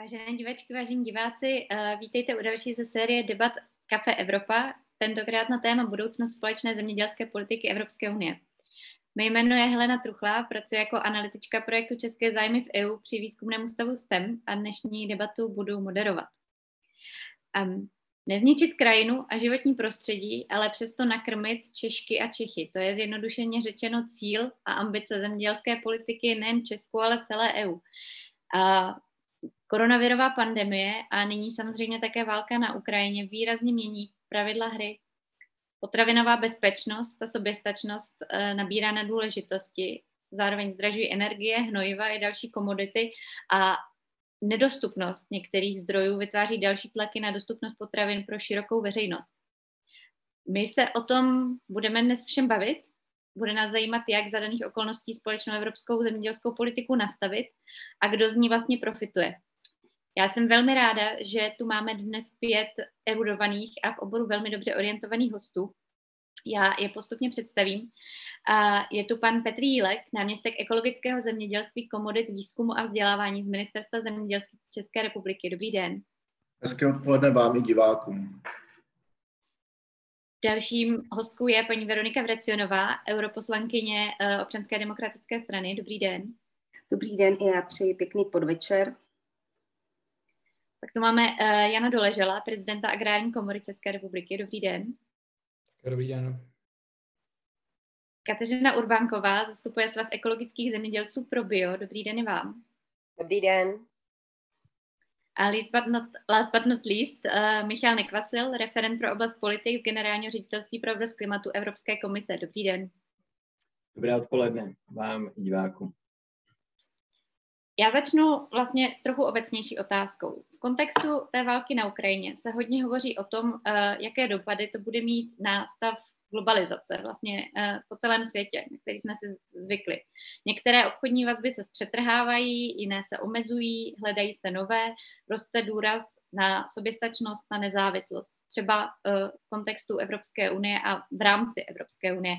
Vážené divačky, vážení diváci, uh, vítejte u další ze série debat Kafe Evropa, tentokrát na téma budoucnost společné zemědělské politiky Evropské unie. Mé jméno je Helena Truchlá, pracuji jako analytička projektu České zájmy v EU při výzkumném ústavu STEM a dnešní debatu budu moderovat. Um, nezničit krajinu a životní prostředí, ale přesto nakrmit Češky a Čechy. To je zjednodušeně řečeno cíl a ambice zemědělské politiky nejen Česku, ale celé EU. A koronavirová pandemie a nyní samozřejmě také válka na Ukrajině výrazně mění pravidla hry. Potravinová bezpečnost a soběstačnost e, nabírá na důležitosti, zároveň zdražují energie, hnojiva i další komodity a nedostupnost některých zdrojů vytváří další tlaky na dostupnost potravin pro širokou veřejnost. My se o tom budeme dnes všem bavit. Bude nás zajímat, jak za daných okolností společnou evropskou zemědělskou politiku nastavit a kdo z ní vlastně profituje. Já jsem velmi ráda, že tu máme dnes pět erudovaných a v oboru velmi dobře orientovaných hostů. Já je postupně představím. Je tu pan Petr Jílek, náměstek ekologického zemědělství, komodit, výzkumu a vzdělávání z Ministerstva zemědělství České republiky. Dobrý den. Hezké odpoledne vám i divákům. Dalším hostkou je paní Veronika Vrecionová, europoslankyně eh, občanské demokratické strany. Dobrý den. Dobrý den, i já přeji pěkný podvečer. Tak tu máme uh, Jana Doležela, prezidenta Agrární komory České republiky. Dobrý den. Dobrý den. Kateřina Urbánková zastupuje svaz ekologických zemědělců pro bio. Dobrý den i vám. Dobrý den. A last but not, last but not least, uh, Michal Nekvasil, referent pro oblast politik z Generálního ředitelství pro oblast klimatu Evropské komise. Dobrý den. Dobré odpoledne vám divákům. Já začnu vlastně trochu obecnější otázkou. V kontextu té války na Ukrajině se hodně hovoří o tom, eh, jaké dopady to bude mít na stav globalizace vlastně eh, po celém světě, na který jsme si zvykli. Některé obchodní vazby se zpřetrhávají, jiné se omezují, hledají se nové, roste důraz na soběstačnost, na nezávislost. Třeba eh, v kontextu Evropské unie a v rámci Evropské unie.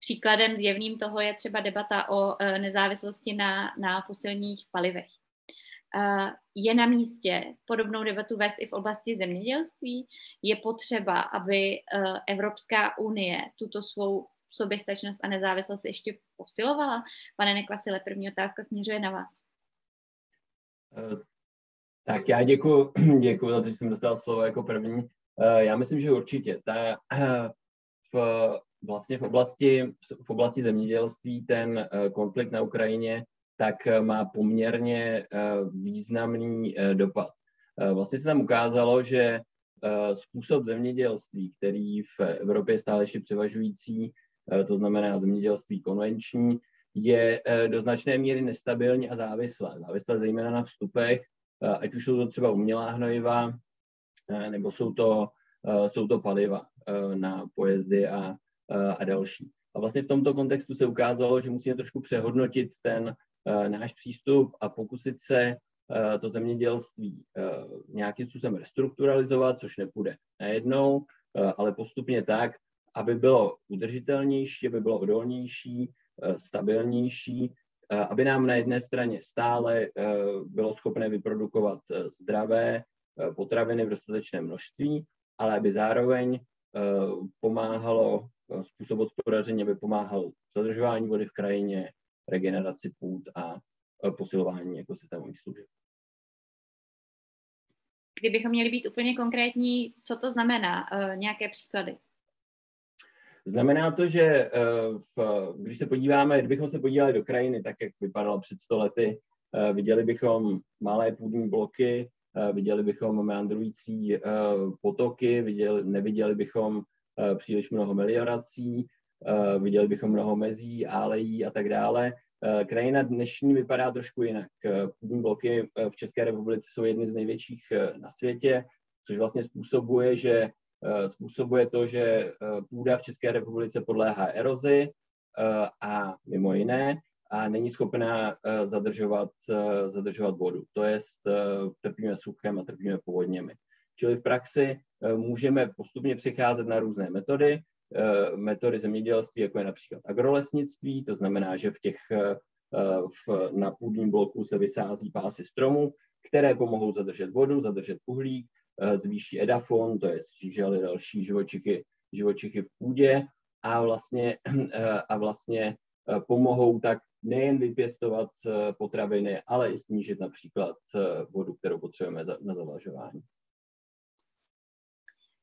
Příkladem zjevným toho je třeba debata o e, nezávislosti na, na fosilních palivech. E, je na místě podobnou debatu vést i v oblasti zemědělství? Je potřeba, aby e, Evropská unie tuto svou soběstačnost a nezávislost ještě posilovala? Pane Nekvasile, první otázka směřuje na vás. Tak já děkuji, děkuji za to, že jsem dostal slovo jako první. Já myslím, že určitě. Ta, v vlastně v oblasti, v oblasti zemědělství ten eh, konflikt na Ukrajině tak eh, má poměrně eh, významný dopad. Vlastně se tam ukázalo, že způsob zemědělství, který v Evropě je stále ještě převažující, to znamená zemědělství konvenční, je do značné míry nestabilní a závislé. Závislé zejména na vstupech, ať už jsou to třeba umělá hnojiva, nebo jsou to, jsou to paliva na pojezdy a a další. A vlastně v tomto kontextu se ukázalo, že musíme trošku přehodnotit ten náš přístup a pokusit se uh, to zemědělství uh, nějakým způsobem restrukturalizovat, což nepůjde najednou, ale postupně tak, aby bylo udržitelnější, aby bylo odolnější, stabilnější, aby nám na jedné straně stále bylo schopné vyprodukovat zdravé potraviny v dostatečném množství, ale aby zároveň pomáhalo způsob hospodaření, aby pomáhal zadržování vody v krajině, regeneraci půd a posilování ekosystémových služeb. Kdybychom měli být úplně konkrétní, co to znamená? Uh, nějaké příklady? Znamená to, že uh, v, když se podíváme, kdybychom se podívali do krajiny, tak jak vypadala před 100 lety, uh, viděli bychom malé půdní bloky, viděli bychom meandrující potoky, viděli, neviděli bychom Eh, příliš mnoho meliorací, eh, viděli bychom mnoho mezí, álejí a tak dále. Eh, krajina dnešní vypadá trošku jinak. Půdní bloky v České republice jsou jedny z největších na světě, což vlastně způsobuje, že způsobuje to, že půda v České republice podléhá erozi a mimo jiné a není schopná zadržovat, zadržovat vodu. To je trpíme suchem a trpíme povodněmi. Čili v praxi eh, můžeme postupně přicházet na různé metody, eh, metody zemědělství, jako je například agrolesnictví, to znamená, že v těch, eh, v, na půdním bloku se vysází pásy stromů, které pomohou zadržet vodu, zadržet uhlík, zvýší edafon, to je žížely další živočichy, živočichy v půdě a vlastně, a vlastně pomohou tak nejen vypěstovat potraviny, ale i snížit například vodu, kterou potřebujeme na zavlažování.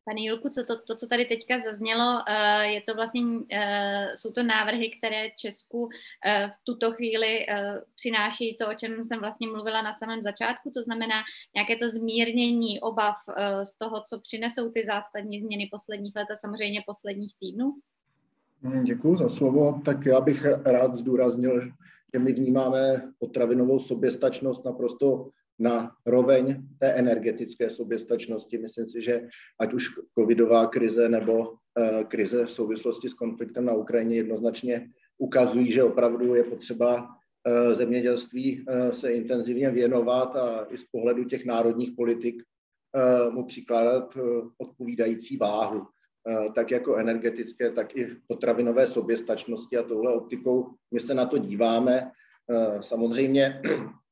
Pane Julku, co to, to, co tady teďka zaznělo, eh, je to vlastně, eh, jsou to návrhy, které Česku eh, v tuto chvíli přináší to, o čem jsem vlastně mluvila na samém začátku, to znamená nějaké to zmírnění obav z toho, co přinesou ty zásadní změny posledních let a samozřejmě posledních týdnů? Hmm, Děkuji za slovo. Tak já bych rád zdůraznil, že my vnímáme potravinovou soběstačnost naprosto na roveň té energetické soběstačnosti. Myslím si, že ať už covidová krize nebo eh, krize v souvislosti s konfliktem na Ukrajině jednoznačně ukazují, že opravdu je potřeba eh, zemědělství eh, se intenzivně věnovat a i z pohledu těch národních politik mu přikládat odpovídající váhu, tak jako energetické, tak i potravinové soběstačnosti a touhle optikou my se na to díváme. Samozřejmě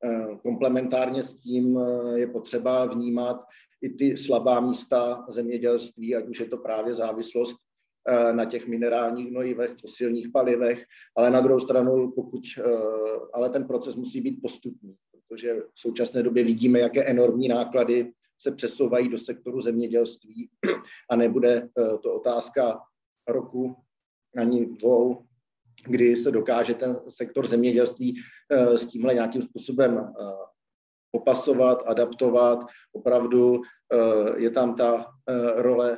Eh, komplementárně s tím eh, je potřeba vnímat i ty slabá místa zemědělství, ať už je to právě závislost eh, na těch minerálních hnojivech, fosilních palivech, ale na druhou stranu, pokud, ale ten proces musí být postupný, protože v současné době vidíme, jaké enormní náklady se přesouvají do sektoru zemědělství a nebude to otázka roku ani dvou, kdy se dokáže ten sektor zemědělství eh, s tímhle nějakým způsobem eh, popasovat, adaptovat. Opravdu eh, je tam ta role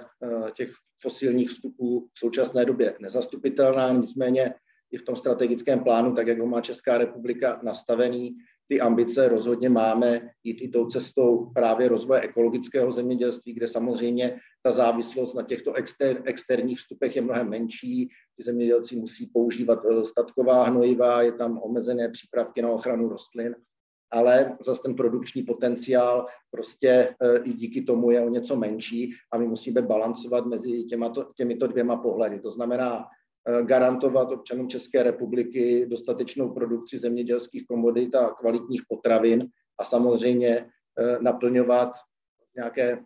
těch fosilních vstupů v současné době nezastupitelná, nicméně i v tom strategickém plánu, tak jak ho má Česká republika nastavený, ty ambice rozhodně máme jít i tou cestou právě rozvoje ekologického zemědělství, kde samozřejmě ta závislost na těchto exter, externích vstupech je mnohem menší. Ty zemědělci musí používat eh, statková hnojiva, je tam omezené přípravky na ochranu rostlin, ale zase ten produkční potenciál prostě eh, i díky tomu je o něco menší a my musíme balancovat mezi těmato, těmito dvěma pohledy. To znamená garantovat občanům České republiky dostatečnou produkci zemědělských komodit a kvalitních potravin a samozřejmě eh, naplňovat v nějaké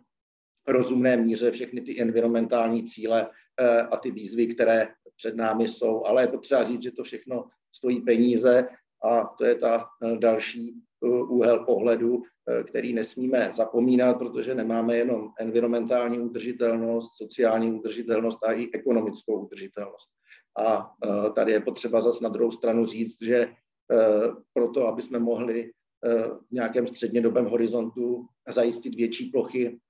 rozumné míře všechny ty environmentální cíle eh, a ty výzvy, které před námi jsou. Ale je potřeba říct, že to všechno stojí peníze a to je ta další úhel pohledu, který nesmíme zapomínat, protože nemáme jenom environmentální udržitelnost, sociální udržitelnost a i ekonomickou udržitelnost. A e, tady je potřeba zase na druhou stranu říct, že e, proto, aby jsme mohli e, v nějakém střednědobém horizontu zajistit větší plochy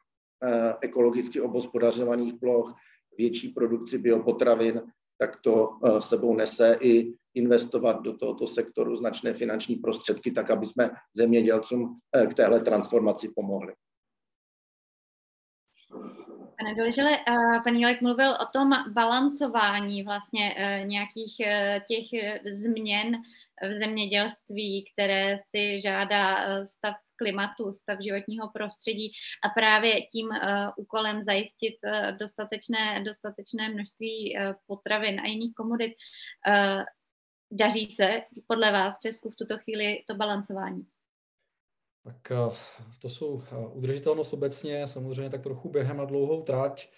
ekologicky obospodařovaných ploch, větší produkci biopotravin, tak to sebou nese i investovat do tohoto sektoru značné finanční prostředky, tak aby jsme zemědělcům k téhle transformaci pomohli. Pane Doležele, pan Jílek mluvil o tom balancování vlastně e, nějakých e, těch změn v zemědělství, které si žádá e, stav klimatu, stav životního prostředí a právě tím úkolem zajistit dostatečné, dostatečné množství potravin a jiných komodit. Daří se podle vás Česku v tuto chvíli to balancování? Tak eh, to jsou eh, udržitelnost obecně, samozřejmě tak trochu během na dlouhou trať.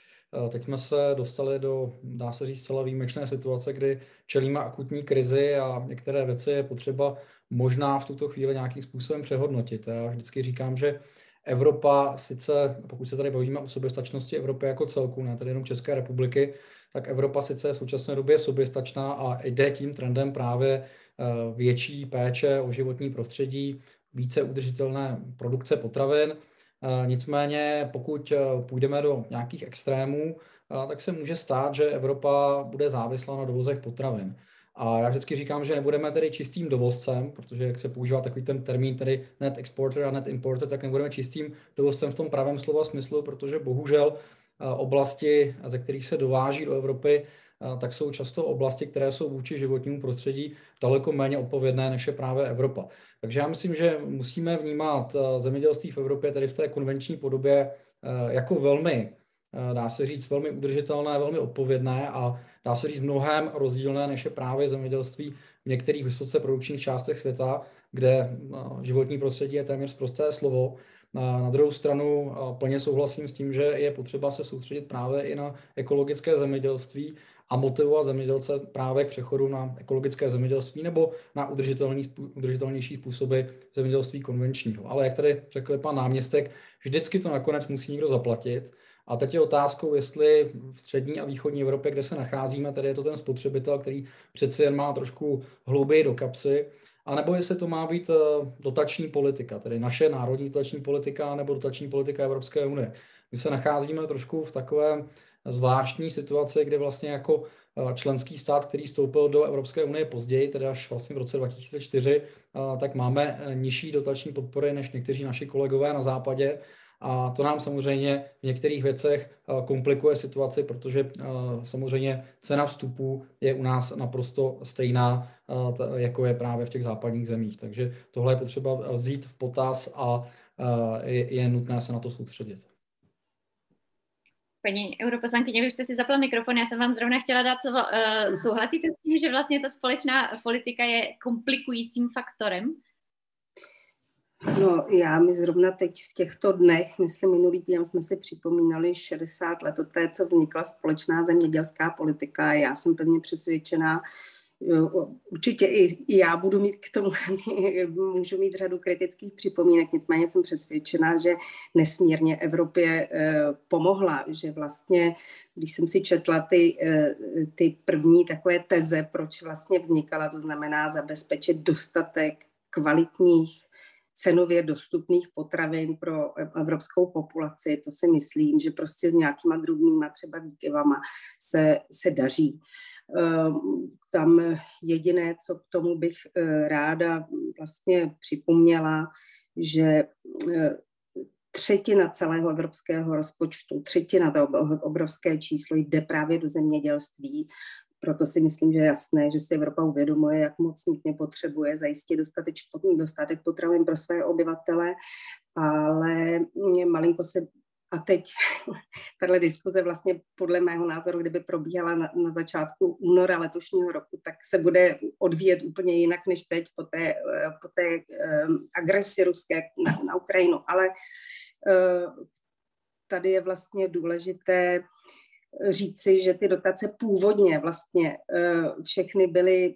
Eh, teď jsme se dostali do, dá se říct, celé výjimečné situace, kdy čelíme akutní krizi a některé věci je potřeba možná v tuto chvíli nějakým způsobem přehodnotit. Já vždycky říkám, že Evropa sice, pokud se tady bavíme o soběstačnosti Evropy jako celku, ne tedy jenom České republiky, tak Evropa sice v současné době je soběstačná a jde tím trendem právě větší péče o životní prostředí, více udržitelné produkce potravin. Eh, nicméně, pokud eh, půjdeme do nějakých extrémů, eh, tak se může stát, že Evropa bude závislá na dovozech potravin. A já vždycky říkám, že nebudeme tedy čistým dovozcem, protože jak se používá takový ten termín, tedy net exporter a net importer, tak nebudeme čistým dovozcem v tom pravém slova smyslu, protože bohužel oblasti, ze kterých se dováží do Evropy, tak jsou často oblasti, které jsou vůči životnímu prostředí daleko méně odpovědné, než je právě Evropa. Takže já myslím, že musíme vnímat eh, zemědělství v Evropě, tedy v té konvenční podobě, eh, jako velmi, eh, dá se říct, velmi udržitelné, velmi odpovědné a dá se říct, mnohem rozdílné, než je právě zemědělství v některých vysoce produkčních částech světa, kde životní prostředí je téměř prosté slovo. Na druhou stranu plně souhlasím s tím, že je potřeba se soustředit právě i na ekologické zemědělství a motivovat zemědělce právě k přechodu na ekologické zemědělství nebo na udržitelný, udržitelnější způsoby zemědělství konvenčního. Ale jak tady řekl pan náměstek, vždycky to nakonec musí někdo zaplatit. A teď je otázkou, jestli v střední a východní Evropě, kde se nacházíme, tady je to ten spotřebitel, který přeci jen má trošku hlouběji do kapsy, a nebo jestli to má být eh, dotační politika, tedy naše národní dotační politika nebo dotační politika Evropské unie. My se nacházíme trošku v takové zvláštní situaci, kdy vlastně jako eh, členský stát, který vstoupil do Evropské unie později, tedy až vlastně v roce 2004, eh, tak máme nižší dotační podpory než někteří naši kolegové na západě. A to nám samozřejmě v některých věcech komplikuje situaci, protože samozřejmě cena vstupu je u nás naprosto stejná, jako je právě v těch západních zemích. Takže tohle je potřeba vzít v potaz a je nutné se na to soustředit. Paní europoslankyně, vy jste si zapla mikrofon, já jsem vám zrovna chtěla dát slovo. Souhlasíte s tím, že vlastně ta společná politika je komplikujícím faktorem No, já mi zrovna teď v těchto dnech, myslím minulý týden jsme si připomínali 60 let od té, co vznikla společná zemědělská politika. Já jsem pevně přesvědčená, Určitě i, já budu mít k tomu, můžu mít řadu kritických připomínek, nicméně jsem přesvědčená, že nesmírně Evropě eh, pomohla, že vlastně, když jsem si četla ty, eh, ty první takové teze, proč vlastně vznikala, to znamená zabezpečit dostatek kvalitních cenově dostupných potravin pro evropskou populaci. To si myslím, že prostě s nějakýma drobnýma třeba výkyvama se, se daří. Ehm, tam jediné, co k tomu bych eh, ráda vlastně připomněla, že eh, třetina celého evropského rozpočtu, třetina to obrovské číslo jde právě do zemědělství. Proto si myslím, že je jasné, že si Evropa uvědomuje, jak moc nutně potřebuje zajistit dostatek, dostatek potravin pro své obyvatele, ale malinko se a teď tahle diskuze vlastně podle mého názoru, kdyby probíhala na, na začátku února letošního roku, tak se bude odvíjet úplně jinak než teď po té, po té um, agresi ruské na, na Ukrajinu. Ale uh, tady je vlastně důležité říci, že ty dotace původně vlastně eh, všechny byly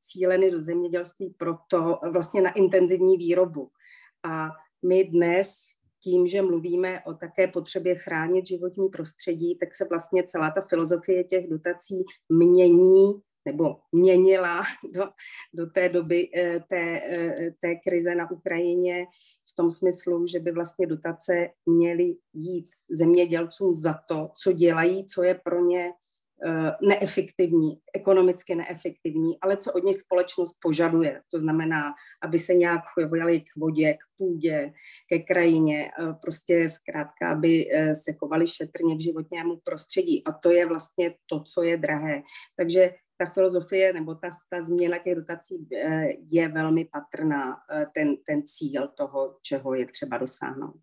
cíleny do zemědělství proto vlastně na intenzivní výrobu. A my dnes tím, že mluvíme o také potřebě chránit životní prostředí, tak se vlastně celá ta filozofie těch dotací mění nebo měnila do, do té doby eh, té, eh, té krize na Ukrajině v tom smyslu, že by vlastně dotace měly jít zemědělcům za to, co dělají, co je pro ně neefektivní, ekonomicky neefektivní, ale co od nich společnost požaduje. To znamená, aby se nějak chovali k vodě, k půdě, ke krajině, prostě zkrátka, aby se chovali šetrně k životnímu prostředí. A to je vlastně to, co je drahé. Takže ta filozofie nebo ta, ta změna těch dotací eh, je velmi patrná, eh, ten, ten cíl toho, čeho je třeba dosáhnout.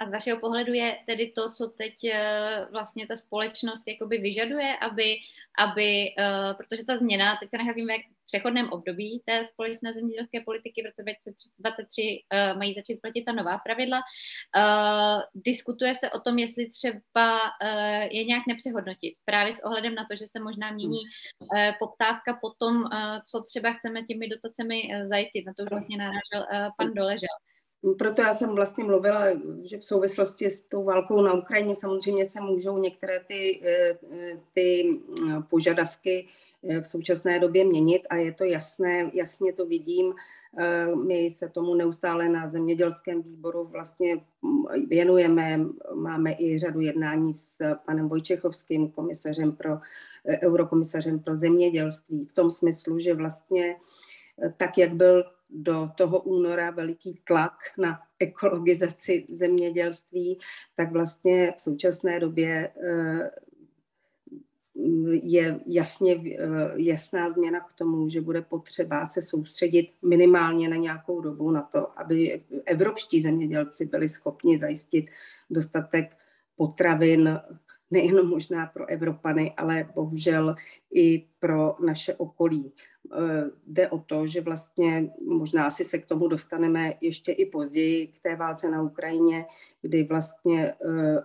A z vašeho pohledu je tedy to, co teď eh, vlastně ta společnost jakoby vyžaduje, aby, aby protože ta změna, teď se nacházíme v přechodném období té společné zemědělské politiky, v roce 2023 mají začít platit ta nová pravidla. Diskutuje se o tom, jestli třeba je nějak nepřehodnotit, právě s ohledem na to, že se možná mění poptávka po tom, co třeba chceme těmi dotacemi zajistit. Na to už vlastně narážel pan Doležel. Proto já jsem vlastně mluvila, že v souvislosti s tou válkou na Ukrajině samozřejmě se můžou některé ty, eh, ty eh, požadavky eh, v současné době měnit a je to jasné, jasně to vidím. My se tomu neustále na zemědělském výboru vlastně mm, věnujeme, máme i řadu jednání s panem Vojčechovským, komisařem pro, eurokomisařem pro zemědělství, v tom smyslu, že vlastně tak, jak byl do toho února veliký tlak na ekologizaci zemědělství, tak vlastně v současné době eh, je jasně eh, jasná změna k tomu, že bude potřeba se soustředit minimálně na nějakou dobu na to, aby evropští zemědělci byli schopni zajistit dostatek potravin nejenom možná pro Evropany, ale bohužel i pro naše okolí. Eh, jde o to, že vlastně možná si se k tomu dostaneme ještě i později k té válce na Ukrajině, kdy vlastně eh,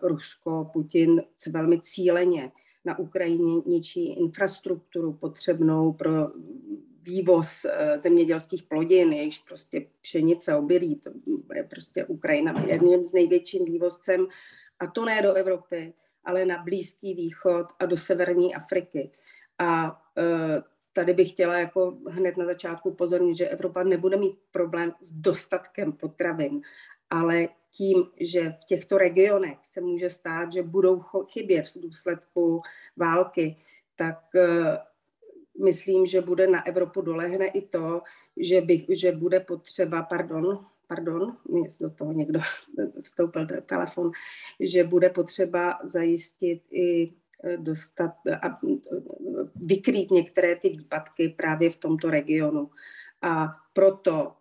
Rusko, Putin velmi cíleně na Ukrajině ničí infrastrukturu potřebnou pro vývoz eh, zemědělských plodin, jejichž prostě pšenice, obilí, to je prostě Ukrajina jedním z největším vývozcem, a to ne do Evropy, ale na Blízký východ a do severní Afriky. A e, tady bych chtěla jako hned na začátku upozornit, že Evropa nebude mít problém s dostatkem potravin, ale tím, že v těchto regionech se může stát, že budou chybět v důsledku války, tak e, myslím, že bude na Evropu dolehne i to, že, by, že bude potřeba, pardon, pardon, mě do toho někdo vstoupil telefon, že bude potřeba zajistit i e, dostat a vykrýt některé ty výpadky právě v tomto regionu. A proto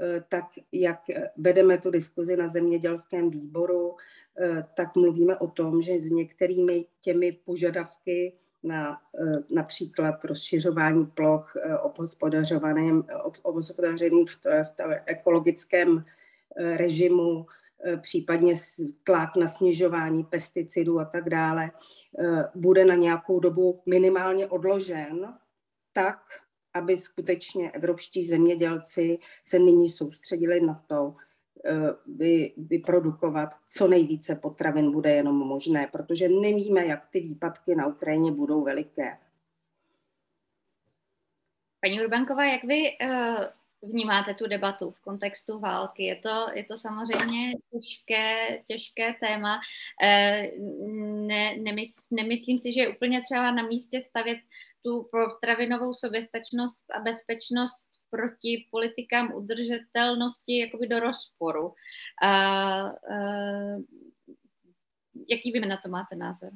e, tak jak vedeme tu diskuzi na zemědělském výboru, e, tak mluvíme o tom, že s některými těmi požadavky na eh, například rozšiřování ploch eh, obhospodařovaným, obhospodaření v, v ekologickém eh, režimu, případně tlak na snižování pesticidů a tak dále, bude na nějakou dobu minimálně odložen tak, aby skutečně evropští zemědělci se nyní soustředili na to, Eh, vy, vyprodukovat co nejvíce potravin bude jenom možné, protože nevíme, jak ty výpadky na Ukrajině budou veliké. Paní Urbanková, jak vy uh, vnímáte tu debatu v kontextu války? Je to, je to samozřejmě těžké, těžké téma. Uh, ne, nemysl, nemyslím si, že je úplně třeba na místě stavět tu potravinovou soběstačnost a bezpečnost proti politikám udržitelnosti jakoby do rozporu. A, a, jaký vy na to máte názor?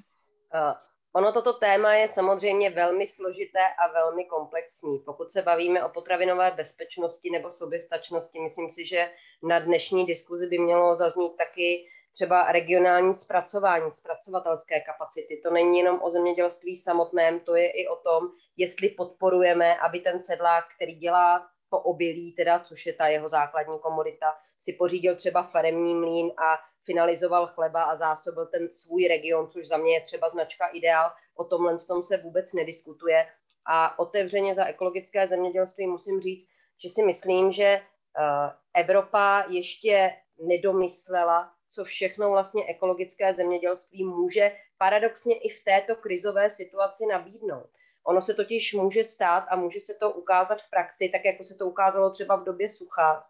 Ono toto téma je samozřejmě velmi složité a velmi komplexní. Pokud se bavíme o potravinové bezpečnosti nebo soběstačnosti, myslím si, že na dnešní diskuzi by mělo zaznít taky třeba regionální zpracování, zpracovatelské kapacity. To není jenom o zemědělství samotném, to je i o tom, jestli podporujeme, aby ten sedlák, který dělá to obilí, teda, což je ta jeho základní komodita, si pořídil třeba faremní mlín a finalizoval chleba a zásobil ten svůj region, což za mě je třeba značka ideál. O tomhle tom se vůbec nediskutuje. A otevřeně za ekologické zemědělství musím říct, že si myslím, že eh, Evropa ještě nedomyslela, co všechno vlastně ekologické zemědělství může paradoxně i v této krizové situaci nabídnout. Ono se totiž může stát a může se to ukázat v praxi, tak jako se to ukázalo třeba v době sucha,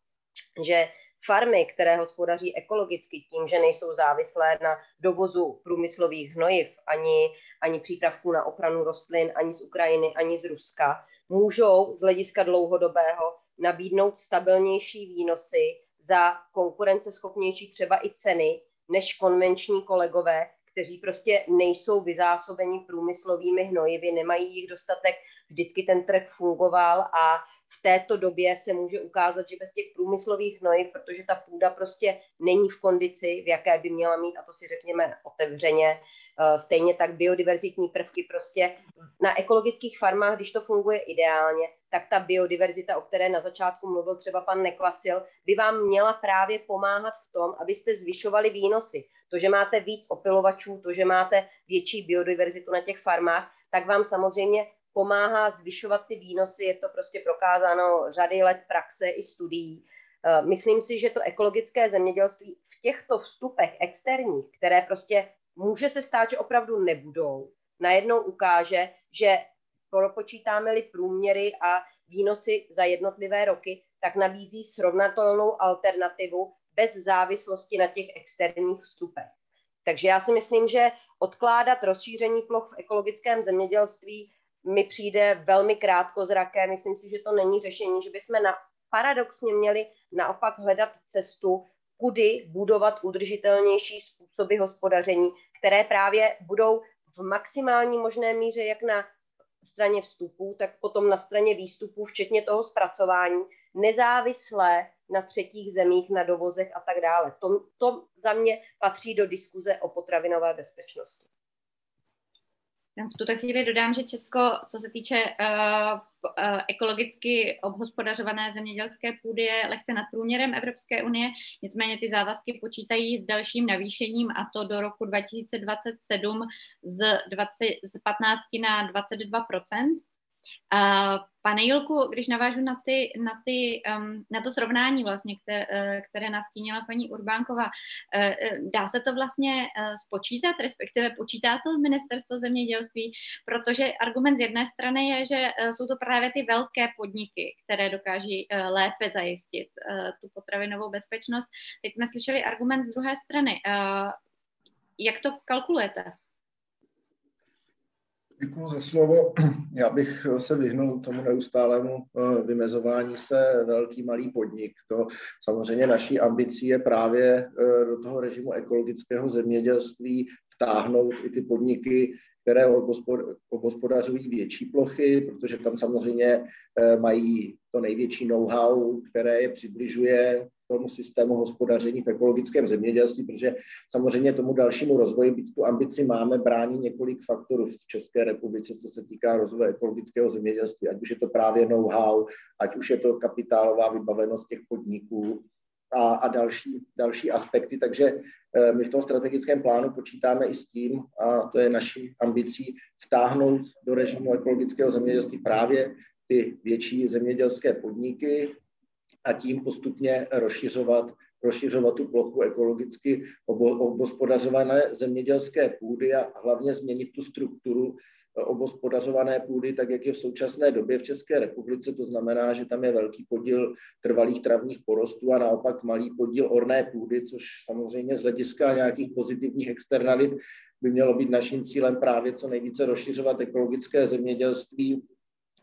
že farmy, které hospodaří ekologicky tím, že nejsou závislé na dovozu průmyslových hnojiv, ani, ani přípravků na ochranu rostlin, ani z Ukrajiny, ani z Ruska, můžou z hlediska dlouhodobého nabídnout stabilnější výnosy za konkurenceschopnější třeba i ceny než konvenční kolegové, kteří prostě nejsou vyzásobeni průmyslovými hnojivy, nemají jich dostatek, vždycky ten trh fungoval a v této době se může ukázat, že bez těch průmyslových hnojiv, protože ta půda prostě není v kondici, v jaké by měla mít, a to si řekněme otevřeně, eh, stejně tak biodiverzitní prvky prostě na ekologických farmách, když to funguje ideálně, tak ta biodiverzita, o které na začátku mluvil třeba pan Nekvasil, by vám měla právě pomáhat v tom, abyste zvyšovali výnosy. To, že máte víc opilovačů, to, že máte větší biodiverzitu na těch farmách, tak vám samozřejmě pomáhá zvyšovat ty výnosy, je to prostě prokázáno řady let praxe i studií. Eh, myslím si, že to ekologické zemědělství v těchto vstupech externích, které prostě může se stát, že opravdu nebudou, najednou ukáže, že propočítáme-li průměry a výnosy za jednotlivé roky, tak nabízí srovnatelnou alternativu bez závislosti na těch externích vstupech. Takže já si myslím, že odkládat rozšíření ploch v ekologickém zemědělství mi přijde velmi krátkozraké. Myslím si, že to není řešení, že bychom na, paradoxně měli naopak hledat cestu, kudy budovat udržitelnější způsoby hospodaření, které právě budou v maximální možné míře jak na straně vstupů, tak potom na straně výstupů, včetně toho zpracování, nezávislé na třetích zemích, na dovozech a tak dále. To, to za mě patří do diskuze o potravinové bezpečnosti. V tuto chvíli dodám, že Česko, co se týče uh, uh, ekologicky obhospodařované zemědělské půdy, je lehce nad průměrem Evropské unie, nicméně ty závazky počítají s dalším navýšením a to do roku 2027 z, 20, z 15 na 22 Uh, pane Jilku, když navážu na, ty, na, ty, um, na to srovnání, vlastně, které, uh, které nastínila paní Urbánková, uh, dá se to vlastně uh, spočítat, respektive počítá to ministerstvo zemědělství, protože argument z jedné strany je, že uh, jsou to právě ty velké podniky, které dokáží uh, lépe zajistit uh, tu potravinovou bezpečnost. Teď jsme slyšeli argument z druhé strany. Uh, jak to kalkulujete? Děkuji za slovo. Já bych se vyhnul tomu neustálému eh, vymezování se velký malý podnik. To samozřejmě naší ambicí je právě eh, do toho režimu ekologického zemědělství vtáhnout i ty podniky, které obospodařují větší plochy, protože tam samozřejmě eh, mají to největší know-how, které je přibližuje tomu systému hospodaření v ekologickém zemědělství, protože samozřejmě tomu dalšímu rozvoji, byť tu ambici máme, brání několik faktorů v České republice, co se týká rozvoje ekologického zemědělství, ať už je to právě know-how, ať už je to kapitálová vybavenost těch podniků a, a další, další aspekty. Takže eh, my v tom strategickém plánu počítáme i s tím, a to je naší ambicí, vtáhnout do režimu ekologického zemědělství právě ty větší zemědělské podniky, a tím postupně rozšiřovat, rozšiřovat tu plochu ekologicky obospodařované zemědělské půdy a hlavně změnit tu strukturu eh, obospodařované půdy, tak jak je v současné době v České republice. To znamená, že tam je velký podíl trvalých travních porostů a naopak malý podíl orné půdy, což samozřejmě z hlediska nějakých pozitivních externalit by mělo být naším cílem právě co nejvíce rozšiřovat ekologické zemědělství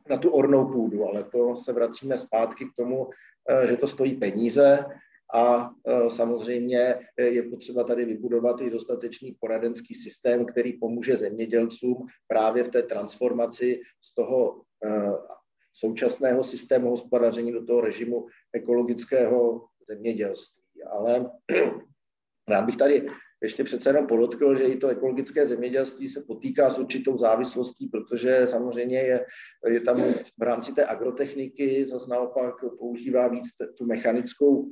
na tu ornou půdu, ale to se vracíme zpátky k tomu, Eh, že to stojí peníze a eh, samozřejmě je potřeba tady vybudovat i dostatečný poradenský systém, který pomůže zemědělcům právě v té transformaci z toho eh, současného systému hospodaření do toho režimu ekologického zemědělství. Ale rád bych tady ještě přece jenom podotkl, že i to ekologické zemědělství se potýká s určitou závislostí, protože samozřejmě je, je tam v rámci té agrotechniky zase naopak používá víc tu mechanickou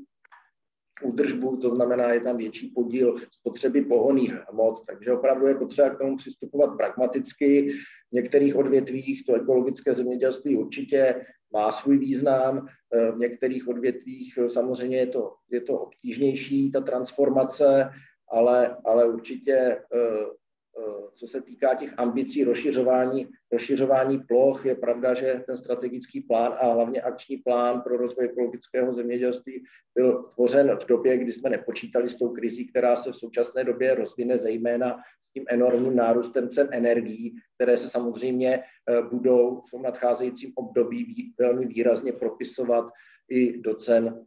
údržbu, to znamená, je tam větší podíl spotřeby pohoných hmot, takže opravdu je potřeba k tomu přistupovat pragmaticky. V některých odvětvích to ekologické zemědělství určitě má svůj význam, v některých odvětvích samozřejmě je to, je to obtížnější, ta transformace, ale, ale určitě eh, eh, co se týká těch ambicí rozšiřování, rozšiřování ploch, je pravda, že ten strategický plán a hlavně akční plán pro rozvoj ekologického zemědělství byl tvořen v době, kdy jsme nepočítali s tou krizí, která se v současné době rozvine zejména s tím enormním nárůstem cen energií, které se samozřejmě eh, budou v tom nadcházejícím období velmi výrazně propisovat i do cen,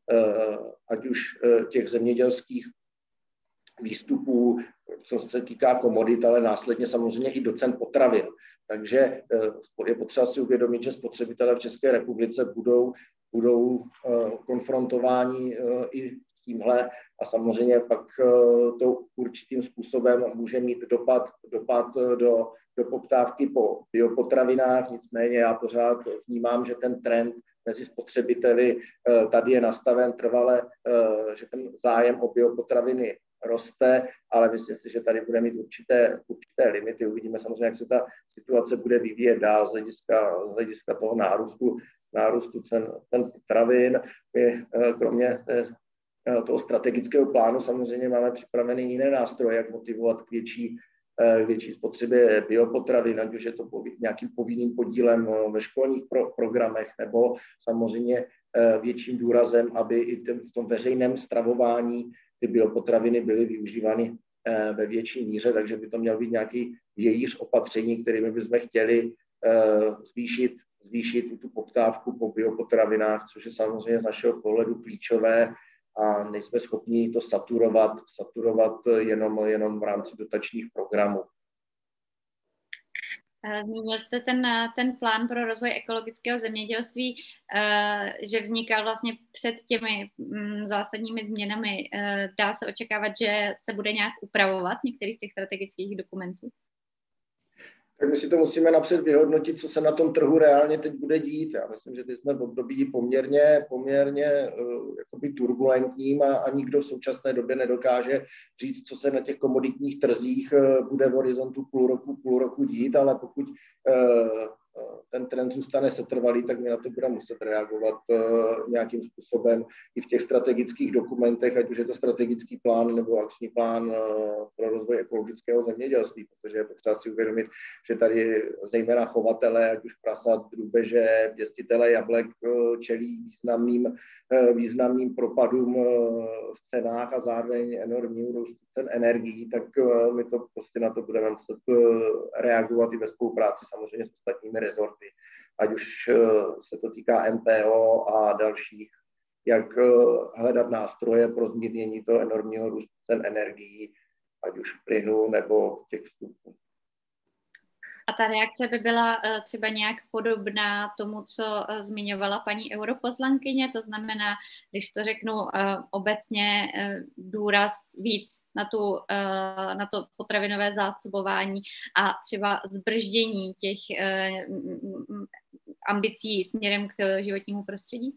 ať už těch zemědělských výstupů, co se týká komodit, ale následně samozřejmě i do cen potravin. Takže eh, je potřeba si uvědomit, že spotřebitelé v České republice budou, budou eh, konfrontováni eh, i tímhle a samozřejmě pak to určitým způsobem může mít dopad, dopad do, do poptávky po biopotravinách. Nicméně já pořád vnímám, že ten trend mezi spotřebiteli tady je nastaven trvale, že ten zájem o biopotraviny roste, ale myslím si, že tady bude mít určité, určité limity. Uvidíme samozřejmě, jak se ta situace bude vyvíjet dál z hlediska, z hlediska toho nárůstu, nárůstu cen, cen potravin. My eh, kromě té, eh, toho strategického plánu samozřejmě máme připravené jiné nástroje, jak motivovat k větší, eh, větší spotřebě biopotravin, ať už je to nějakým povinným podílem ve školních pro, programech, nebo samozřejmě větším důrazem, aby i v tom veřejném stravování ty biopotraviny byly využívány eh, ve větší míře, takže by to měl být nějaký vějíř opatření, kterými bychom chtěli eh, zvýšit, zvýšit tu poptávku po biopotravinách, což je samozřejmě z našeho pohledu klíčové a nejsme schopni to saturovat, saturovat jenom, jenom v rámci dotačních programů. Eh, zmínil jste ten, eh, ten plán pro rozvoj ekologického zemědělství, eh, že vznikal vlastně před těmi mm, zásadními změnami. Dá se očekávat, že se bude nějak upravovat některý z těch strategických dokumentů? Tak my si to musíme napřed vyhodnotit, co se na tom trhu reálně teď bude dít. Já myslím, že teď jsme v období poměrně, poměrně uh, jakoby turbulentním a, a nikdo v současné době nedokáže říct, co se na těch komoditních trzích uh, bude v horizontu půl roku, půl roku dít, ale pokud uh, ten trend zůstane setrvalý, tak my na to budeme muset reagovat uh, nějakým způsobem i v těch strategických dokumentech, ať už je to strategický plán nebo akční plán uh, pro rozvoj ekologického zemědělství, protože je potřeba si uvědomit, že tady zejména chovatele, ať už prasat, drubeže, pěstitele jablek čelí významným Eh, významným propadům eh, v cenách a zároveň enormním růstu cen energií, tak eh, my to prostě na to budeme muset reagovat i ve spolupráci samozřejmě s ostatními rezorty, ať už se to týká MPO a dalších, jak hledat nástroje pro zmírnění toho enormního růstu cen energií, ať už plynu nebo těch vstupů. A ta reakce by byla uh, třeba nějak podobná tomu, co uh, zmiňovala paní europoslankyně, to znamená, když to řeknu uh, obecně, důraz víc na, tu, na to potravinové zásobování a třeba zbrždění těch ambicí směrem k životnímu prostředí?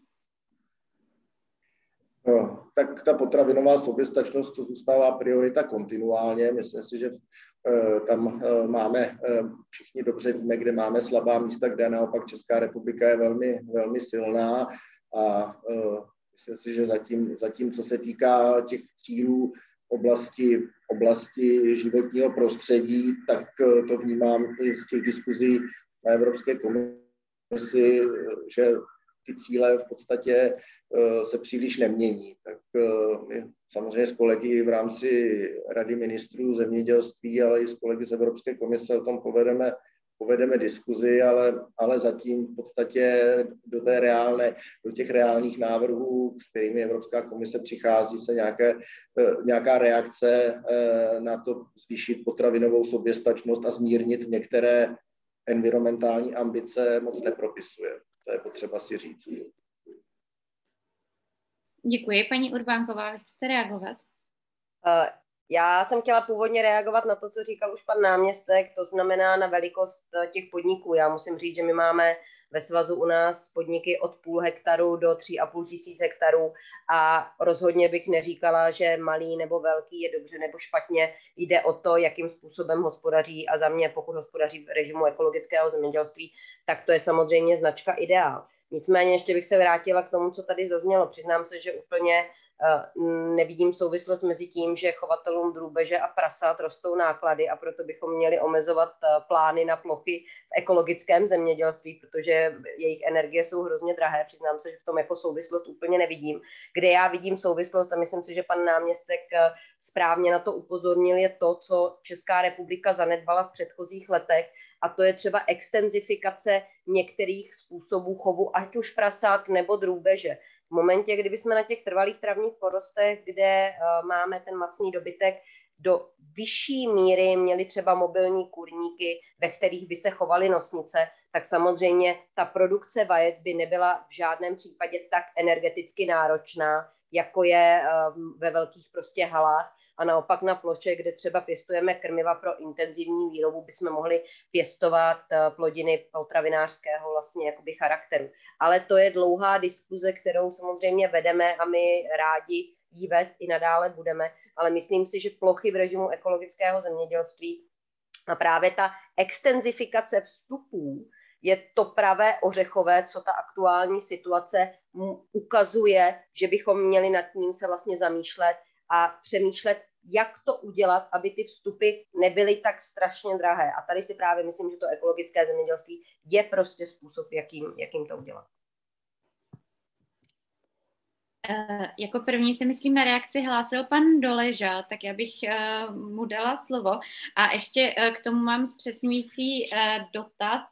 No, tak ta potravinová soběstačnost to zůstává priorita kontinuálně. Myslím si, že Eh, tam eh, máme, eh, všichni dobře víme, kde máme slabá místa, kde naopak Česká republika je velmi, velmi silná a myslím si, že zatím, zatím co se týká těch cílů oblasti, oblasti životního prostředí, tak to vnímám i z těch diskuzí na Evropské komisi, že ty cíle v podstatě eh, se příliš nemění. Tak eh, my samozřejmě s kolegy v rámci Rady ministrů zemědělství, ale i s kolegy z Evropské komise o tom povedeme, povedeme diskuzi, ale, ale zatím v podstatě do, té reálné, do těch reálných návrhů, s kterými Evropská komise přichází, se nějaké, eh, nějaká reakce na to zvýšit potravinovou soběstačnost a zmírnit některé environmentální ambice moc nepropisuje. To je potřeba si říct. Děkuji. Paní Urbánková, chcete reagovat? Já jsem chtěla původně reagovat na to, co říkal už pan náměstek, to znamená na velikost eh, těch podniků. Já musím říct, že my máme ve svazu u nás podniky od půl hektaru do tří a půl tisíc hektarů a rozhodně bych neříkala, že malý nebo velký je dobře nebo špatně. Jde o to, jakým způsobem hospodaří a za mě, pokud hospodaří v režimu ekologického zemědělství, tak to je samozřejmě značka ideál. Nicméně ještě bych se vrátila k tomu, co tady zaznělo. Přiznám se, že úplně nevidím souvislost mezi tím, že chovatelům drůbeže a prasat rostou náklady a proto bychom měli omezovat eh, plány na plochy v ekologickém zemědělství, protože jejich energie jsou hrozně drahé. Přiznám se, že v tom jako souvislost úplně nevidím. Kde já vidím souvislost, a myslím si, že pan náměstek eh, správně na to upozornil, je to, co Česká republika zanedbala v předchozích letech, a to je třeba extenzifikace některých způsobů chovu, ať už prasat nebo drůbeže v momentě, kdyby jsme na těch trvalých travních porostech, kde uh, máme ten masný dobytek, do vyšší míry měli třeba mobilní kurníky, ve kterých by se chovaly nosnice, tak samozřejmě ta produkce vajec by nebyla v žádném případě tak energeticky náročná, jako je uh, ve velkých prostě halách a naopak na ploše, kde třeba pěstujeme krmiva pro intenzivní výrobu, bychom mohli pěstovat eh, plodiny potravinářského vlastně jakoby charakteru. Ale to je dlouhá diskuze, kterou samozřejmě vedeme a my rádi jí vést i nadále budeme, ale myslím si, že plochy v režimu ekologického zemědělství a právě ta extenzifikace vstupů je to pravé ořechové, co ta aktuální situace ukazuje, že bychom měli nad ním se vlastně zamýšlet a přemýšlet, jak to udělat, aby ty vstupy nebyly tak strašně drahé. A tady si právě myslím, že to ekologické zemědělství je prostě způsob, jakým, jakým to udělat. Uh, jako první se myslím na reakci hlásil pan Doleža, tak já bych uh, mu dala slovo. A ještě uh, k tomu mám zpřesňující dotaz.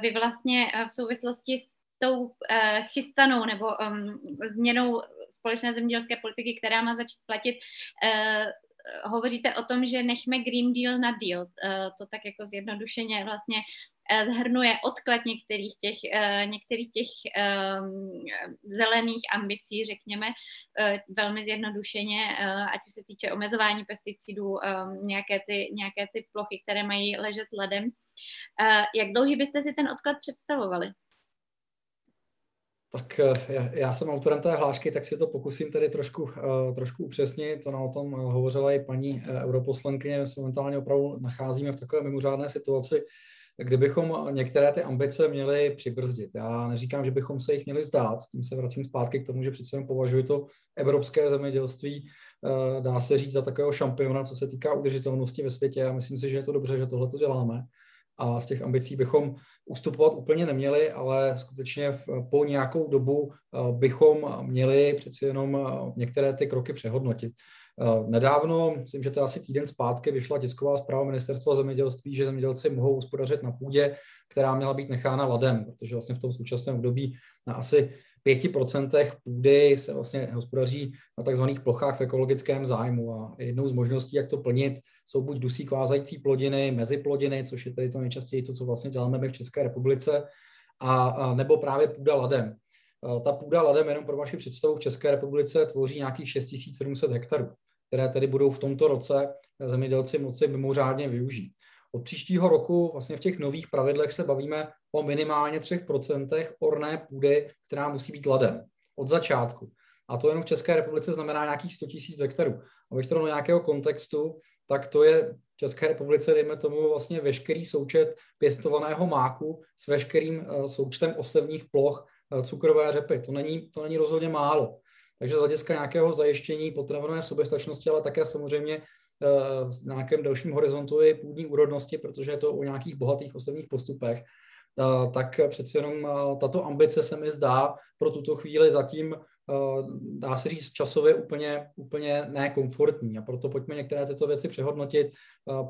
Vy vlastně v souvislosti s tou chystanou nebo um, změnou společné zemědělské politiky, která má začít platit, uh, hovoříte o tom, že nechme Green Deal na deal. Uh, to tak jako zjednodušeně vlastně zhrnuje odklad některých těch, některých těch um, zelených ambicí, řekněme, velmi zjednodušeně, ať už se týče omezování pesticidů, um, nějaké, ty, nějaké ty plochy, které mají ležet ledem. Jak dlouhý byste si ten odklad představovali? Tak já, já jsem autorem té hlášky, tak si to pokusím tedy trošku, uh, trošku upřesnit. Ona o tom hovořila i paní europoslankyně. My se momentálně opravdu nacházíme v takové mimořádné situaci, kdybychom některé ty ambice měli přibrzdit. Já neříkám, že bychom se jich měli zdát, tím se vracím zpátky k tomu, že přece jen považuji to evropské zemědělství, eh, dá se říct, za takového šampiona, co se týká udržitelnosti ve světě a myslím si, že je to dobře, že tohle to děláme a z těch ambicí bychom ustupovat úplně neměli, ale skutečně po nějakou dobu eh, bychom měli přeci jenom eh, některé ty kroky přehodnotit. Eh, nedávno, myslím, že to asi týden zpátky, vyšla tisková zpráva ministerstva zemědělství, že zemědělci mohou hospodařit na půdě, která měla být nechána ladem, protože vlastně v tom současném období na asi 5% půdy se vlastně hospodaří na takzvaných plochách v ekologickém zájmu a jednou z možností, jak to plnit, jsou buď dusík vázající plodiny, meziplodiny, což je tady to nejčastěji to, co vlastně děláme my v České republice, a, a nebo právě půda ladem. Ta půda ladem, jenom pro vaši představu, v České republice tvoří nějakých 6700 hektarů, které tedy budou v tomto roce zemědělci moci mimořádně využít. Od příštího roku vlastně v těch nových pravidlech se bavíme o minimálně 3% orné půdy, která musí být ladem od začátku. A to jenom v České republice znamená nějakých 100 000 hektarů. Abych to do nějakého kontextu, tak to je v České republice, dejme tomu, vlastně veškerý součet pěstovaného máku s veškerým eh, součtem osevních ploch Eh, cukrové řepy. To není, to není rozhodně málo. Takže z hlediska nějakého zajištění potravinové soběstačnosti, ale také samozřejmě eh, v nějakém dalším horizontu i půdní úrodnosti, protože je to o nějakých bohatých osobních postupech, tak přeci jenom tato ambice se mi zdá pro tuto chvíli zatím, dá se říct, časově úplně, úplně nekomfortní. A proto pojďme některé tyto věci přehodnotit.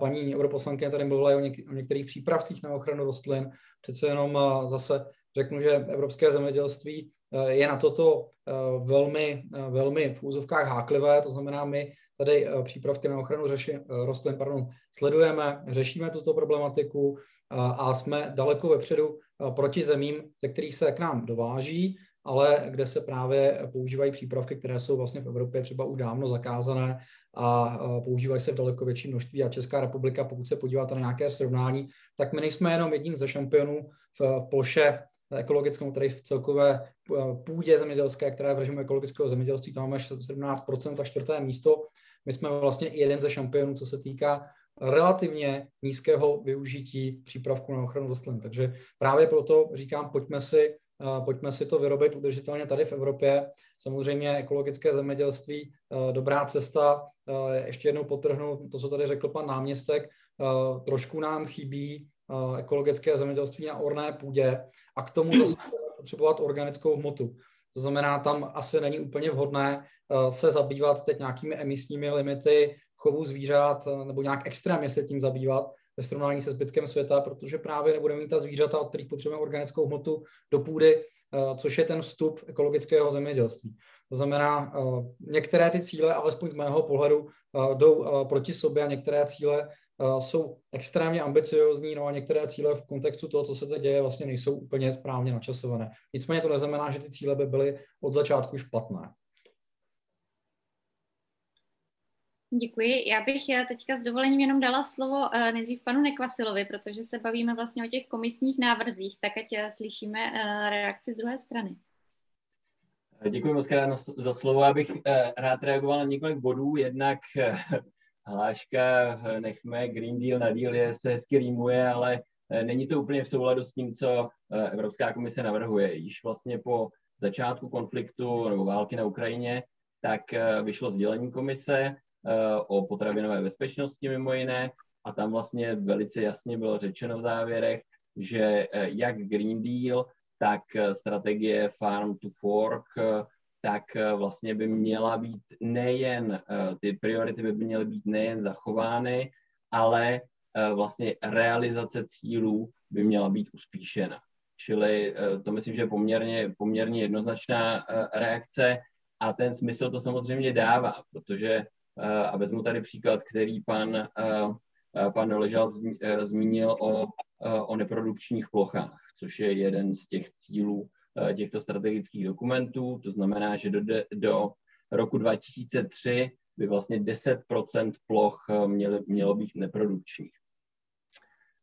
Paní europoslankyně tady mluvila o, něk- o některých přípravcích na ochranu rostlin. Přece jenom zase řeknu, že evropské zemědělství eh, je na toto eh, velmi, eh, velmi v úzovkách háklivé, to znamená, my tady přípravky na ochranu řeši, rostlin pardon, sledujeme, řešíme tuto problematiku a jsme daleko vepředu proti zemím, ze kterých se k nám dováží, ale kde se právě používají přípravky, které jsou vlastně v Evropě třeba už dávno zakázané a používají se v daleko větší množství. A Česká republika, pokud se podíváte na nějaké srovnání, tak my nejsme jenom jedním ze šampionů v ploše ekologickou, tady v celkové eh, půdě zemědělské, která v režimu ekologického zemědělství, tam máme 17% a čtvrté místo. My jsme vlastně i jeden ze šampionů, co se týká relativně nízkého využití přípravku na ochranu rostlin. Takže právě proto říkám, pojďme si, pojďme si to vyrobit udržitelně tady v Evropě. Samozřejmě ekologické zemědělství, eh, dobrá cesta. Ještě jednou potrhnu to, co tady řekl pan náměstek. Trošku nám chybí ekologické zemědělství na orné půdě a k tomu zase potřebovat organickou hmotu. To znamená, tam asi není úplně vhodné eh, se zabývat teď nějakými emisními limity chovu zvířat eh, nebo nějak extrémně se tím zabývat ve srovnání se zbytkem světa, protože právě nebudeme mít ta zvířata, od kterých potřebujeme organickou hmotu do půdy, eh, což je ten vstup ekologického zemědělství. To znamená, některé ty cíle, alespoň z mého pohledu, jdou proti sobě a některé cíle jsou extrémně ambiciozní, no a některé cíle v kontextu toho, co se teď děje, vlastně nejsou úplně správně načasované. Nicméně to neznamená, že ty cíle by byly od začátku špatné. Děkuji. Já bych eh, teďka s dovolením jenom dala slovo eh, nejdřív panu Nekvasilovi, protože se bavíme vlastně o těch komisních návrzích, tak ať eh, slyšíme reakci z druhé strany. Děkuji moc krát za slovo. Já bych rád reagoval na několik bodů. Jednak hláška nechme Green Deal na deal je, se hezky rýmuje, ale není to úplně v souladu s tím, co Evropská komise navrhuje. Již vlastně po začátku konfliktu nebo války na Ukrajině, tak vyšlo sdělení komise o potravinové bezpečnosti mimo jiné a tam vlastně velice jasně bylo řečeno v závěrech, že jak Green Deal, tak strategie Farm to Fork tak eh, vlastně by měla být nejen, eh, ty priority by měly být nejen zachovány, ale eh, vlastně realizace cílů by měla být uspíšena. Čili to myslím, že je poměrně, poměrně jednoznačná reakce a ten smysl to samozřejmě dává, protože, a vezmu tady příklad, který pan pan Doležal zmínil o, o neprodukčních plochách, což je jeden z těch cílů těchto strategických dokumentů. To znamená, že do, do roku 2003 by vlastně 10% ploch měly, mělo být neprodukčních.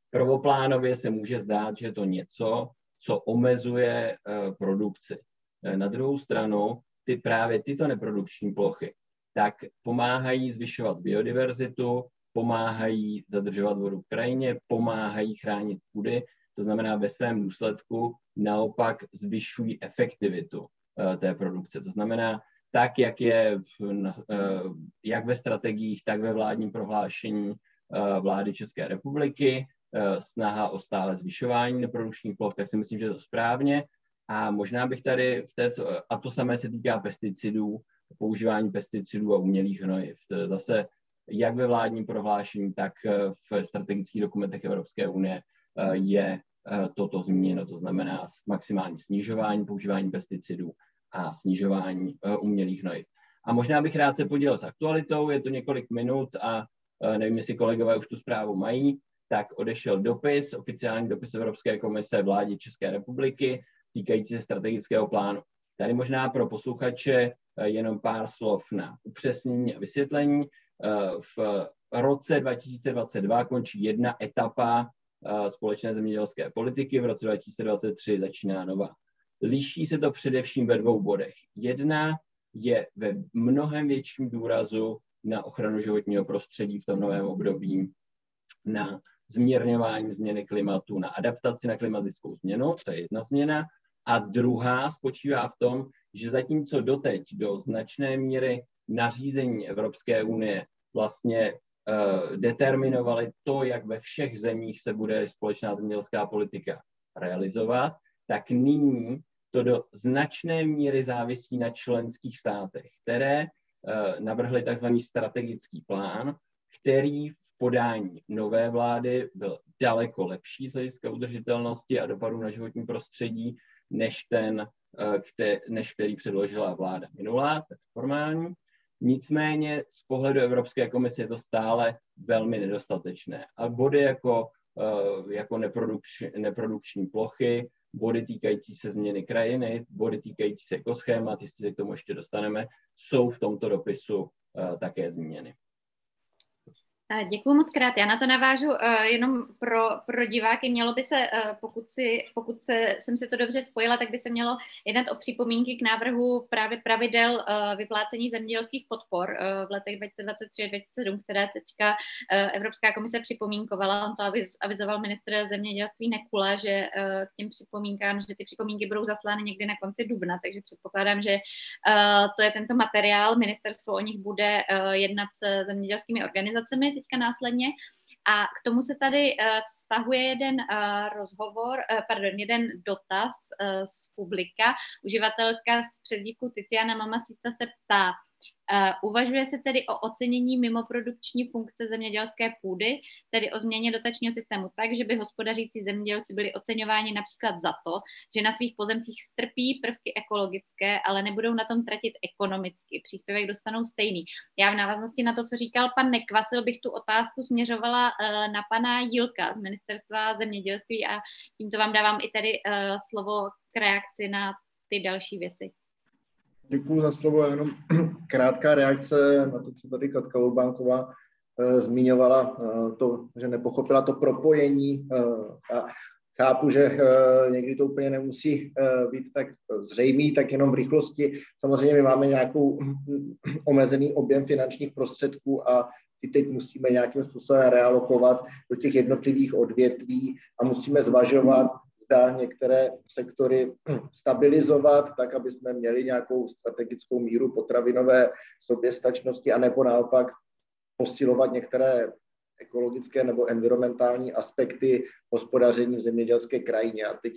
Prvoplánově se může zdát, že je to něco, co omezuje produkci. Na druhou stranu, ty právě tyto neprodukční plochy tak pomáhají zvyšovat biodiverzitu, pomáhají zadržovat vodu v krajině, pomáhají chránit půdy, to znamená ve svém důsledku naopak zvyšují efektivitu uh, té produkce. To znamená, tak, jak je v, uh, jak ve strategiích, tak ve vládním prohlášení uh, vlády České republiky, snaha o stále zvyšování neprodukčních ploch, tak si myslím, že je to správně. A možná bych tady v té, a to samé se týká pesticidů, používání pesticidů a umělých hnojiv. Zase jak ve vládním prohlášení, tak v strategických dokumentech Evropské unie eh, je eh, toto zmíněno, to znamená maximální snižování používání pesticidů a snižování eh, umělých hnojiv. A možná bych rád se podělil s aktualitou, je to několik minut a nevím, jestli kolegové už tu zprávu mají, tak odešel dopis, oficiální dopis Evropské komise vládě České republiky týkající se strategického plánu. Tady možná pro posluchače Eh, jenom pár slov na upřesnění a vysvětlení. Eh, v roce 2022 končí jedna etapa eh, společné zemědělské politiky, v roce 2023 začíná nová. Liší se to především ve dvou bodech. Jedna je ve mnohem větším důrazu na ochranu životního prostředí v tom novém období, na zmírňování změny klimatu, na adaptaci na klimatickou změnu, to je jedna změna. A druhá spočívá v tom, že zatímco doteď do značné míry nařízení Evropské unie vlastně uh, determinovali to, jak ve všech zemích se bude společná zemědělská politika realizovat, tak nyní to do značné míry závisí na členských státech, které uh, navrhly tzv. strategický plán, který v podání nové vlády byl daleko lepší z hlediska udržitelnosti a dopadu na životní prostředí než ten, eh, než který předložila vláda minulá, tak formální. Nicméně z pohledu Evropské komise je to stále velmi nedostatečné. A body jako, eh, jako neprodukční, neprodukční plochy, body týkající se změny krajiny, body týkající se ekoschémat, jestli se k tomu ještě dostaneme, jsou v tomto dopisu eh, také zmíněny. Děkuji moc krát. Já na to navážu uh, jenom pro, pro diváky. Mělo by se, uh, pokud, si, pokud se, jsem si to dobře spojila, tak by se mělo jednat o připomínky k návrhu právě pravidel uh, vyplácení zemědělských podpor v letech 2023-2027, které teďka Evropská komise připomínkovala. On to aviz, avizoval ministr zemědělství Nekula, že k těm připomínkám, že ty připomínky budou zaslány někdy na konci dubna, takže předpokládám, že to je tento materiál. Ministerstvo o nich bude jednat s zemědělskými organizacemi teďka následně. A k tomu se tady uh, vztahuje jeden uh, rozhovor, uh, pardon, jeden dotaz z publika. Uživatelka z přezdívku Tiziana Mamasita se ptá, uvažuje se tedy o ocenění mimoprodukční funkce zemědělské půdy, tedy o změně dotačního systému tak, že by hospodařící zemědělci byli oceňováni například za to, že na svých pozemcích strpí prvky ekologické, ale nebudou na tom tratit ekonomicky. Příspěvek dostanou stejný. Já v návaznosti na to, co říkal pan Nekvasil, bych tu otázku směřovala uh, na pana Jilka z Ministerstva zemědělství a tímto vám dávám i tady uh, slovo k reakci na ty další věci. Děkuji za slovo. Jenom krátká reakce na to, co tady Katka Urbánková eh, zmiňovala, eh, to, že nepochopila to propojení. Eh, a chápu, že někdy to úplně nemusí být tak zřejmý, tak jenom v rychlosti. Samozřejmě my máme nějakou omezený objem finančních prostředků a ty teď musíme nějakým způsobem realokovat do těch jednotlivých odvětví a musíme zvažovat, zda některé sektory stabilizovat, tak aby jsme měli nějakou strategickou míru potravinové soběstačnosti, anebo naopak posilovat některé ekologické nebo environmentální aspekty hospodaření v zemědělské krajině. A teď